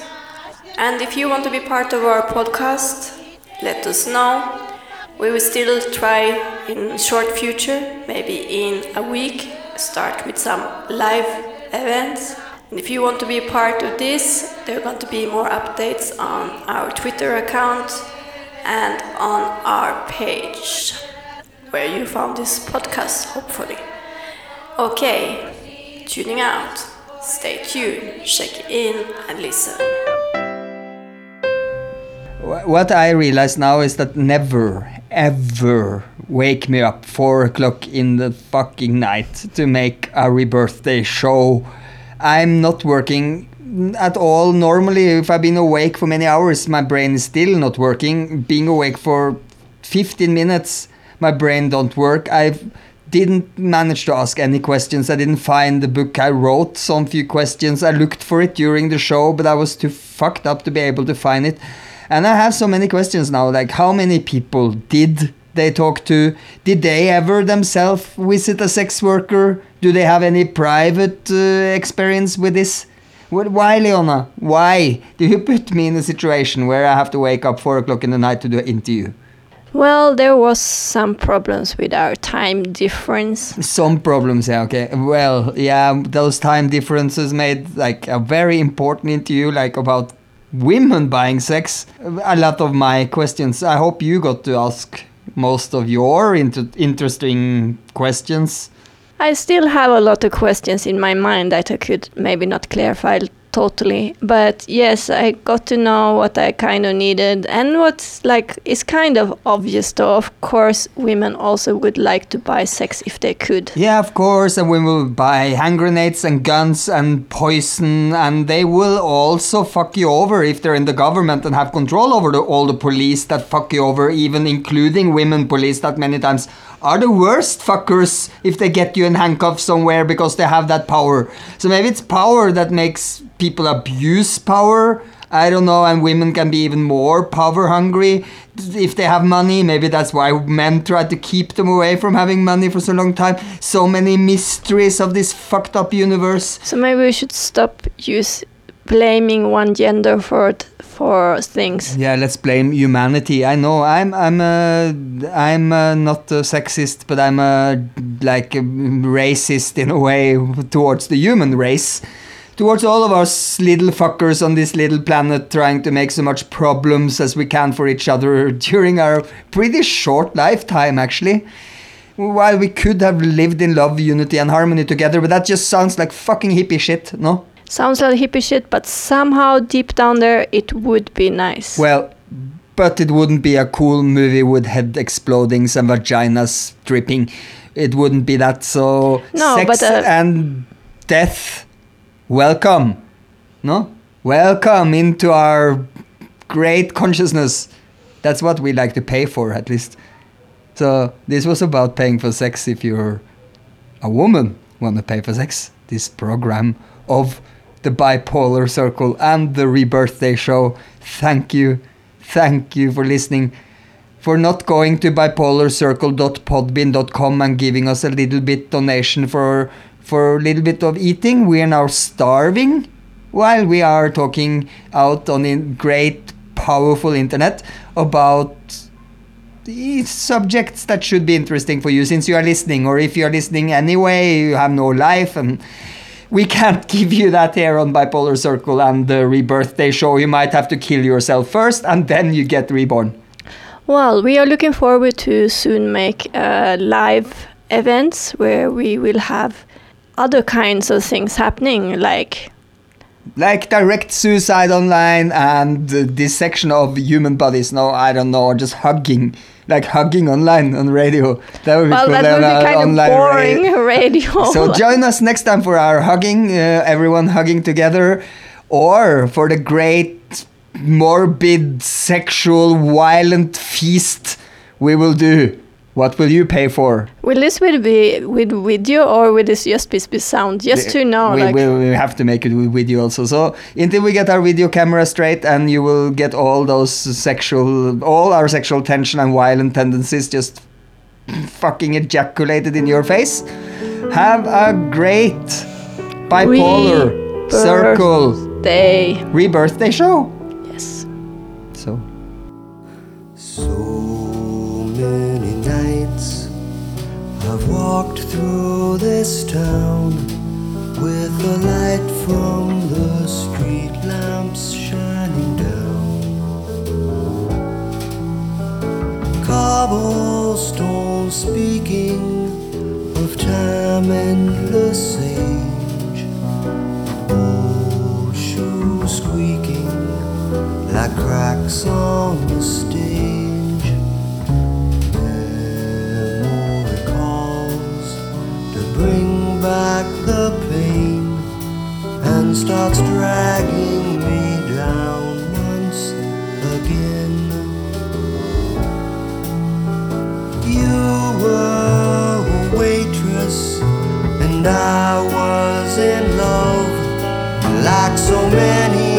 and if you want to be part of our podcast, let us know. We will still try in short future, maybe in a week, start with some live events. And if you want to be part of this, there are going to be more updates on our Twitter account and on our page where you found this podcast, hopefully. Okay, tuning out. Stay tuned, check in, and listen. What I realize now is that never, ever wake me up four o'clock in the fucking night to make a rebirthday show. I'm not working at all. Normally, if I've been awake for many hours, my brain is still not working. Being awake for 15 minutes, my brain don't work. I didn't manage to ask any questions. I didn't find the book. I wrote some few questions. I looked for it during the show, but I was too fucked up to be able to find it. And I have so many questions now, like how many people did they talk to? Did they ever themselves visit a sex worker? Do they have any private uh, experience with this? Why, Leona? Why do you put me in a situation where I have to wake up four o'clock in the night to do an interview? Well, there was some problems with our time difference. Some problems, yeah, okay. Well, yeah, those time differences made like a very important interview, like about women buying sex, a lot of my questions. I hope you got to ask most of your inter- interesting questions. I still have a lot of questions in my mind that I could maybe not clarify totally. But yes, I got to know what I kind of needed and what's like is kind of obvious though. Of course, women also would like to buy sex if they could. Yeah, of course, and women will buy hand grenades and guns and poison, and they will also fuck you over if they're in the government and have control over the, all the police that fuck you over, even including women police that many times are the worst fuckers if they get you in handcuffs somewhere because they have that power. So maybe it's power that makes people abuse power. I don't know, and women can be even more power hungry if they have money. Maybe that's why men try to keep them away from having money for so long time. So many mysteries of this fucked up universe. So maybe we should stop use blaming one gender for for things. Yeah, let's blame humanity. I know I'm I'm uh, I'm uh, not a sexist, but I'm a like a racist in a way towards the human race. Towards all of us little fuckers on this little planet trying to make so much problems as we can for each other during our pretty short lifetime actually. While we could have lived in love, unity and harmony together, but that just sounds like fucking hippie shit, no? Sounds like hippie shit, but somehow deep down there it would be nice. Well, but it wouldn't be a cool movie with head explodings and vaginas dripping. It wouldn't be that. So No, sex but, uh, and death, welcome. No, welcome into our great consciousness. That's what we like to pay for, at least. So this was about paying for sex. If you're a woman, want to pay for sex. This program of the bipolar circle and the rebirthday show. Thank you, thank you for listening. For not going to bipolarcircle.podbean.com and giving us a little bit donation for for a little bit of eating. We are now starving while we are talking out on the great powerful internet about subjects that should be interesting for you since you are listening or if you are listening anyway you have no life and we can't give you that here on bipolar circle and the rebirth day show. You might have to kill yourself first and then you get reborn. Well, we are looking forward to soon make uh, live events where we will have other kinds of things happening, like like direct suicide online and uh, dissection of human bodies no i don't know just hugging like hugging online on radio that would be well, cool that would be kind of online ra- boring radio. So join us next time for our hugging, uh, everyone hugging together, or for the great morbid sexual violent feast we will do. What will you pay for? will this will be with video or will this just be, be sound? Just to know, we, like we, we have to make it with video also. So until we get our video camera straight, and you will get all those sexual, all our sexual tension and violent tendencies just fucking ejaculated in your face. Have a great bipolar circle day rebirthday show. Yes. So many walked through this town with the light from the street lamps shining down. Cobblestone speaking of time endless age. Old shoes squeaking like cracks on the stage. Bring back the pain and starts dragging me down once again. You were a waitress and I was in love like so many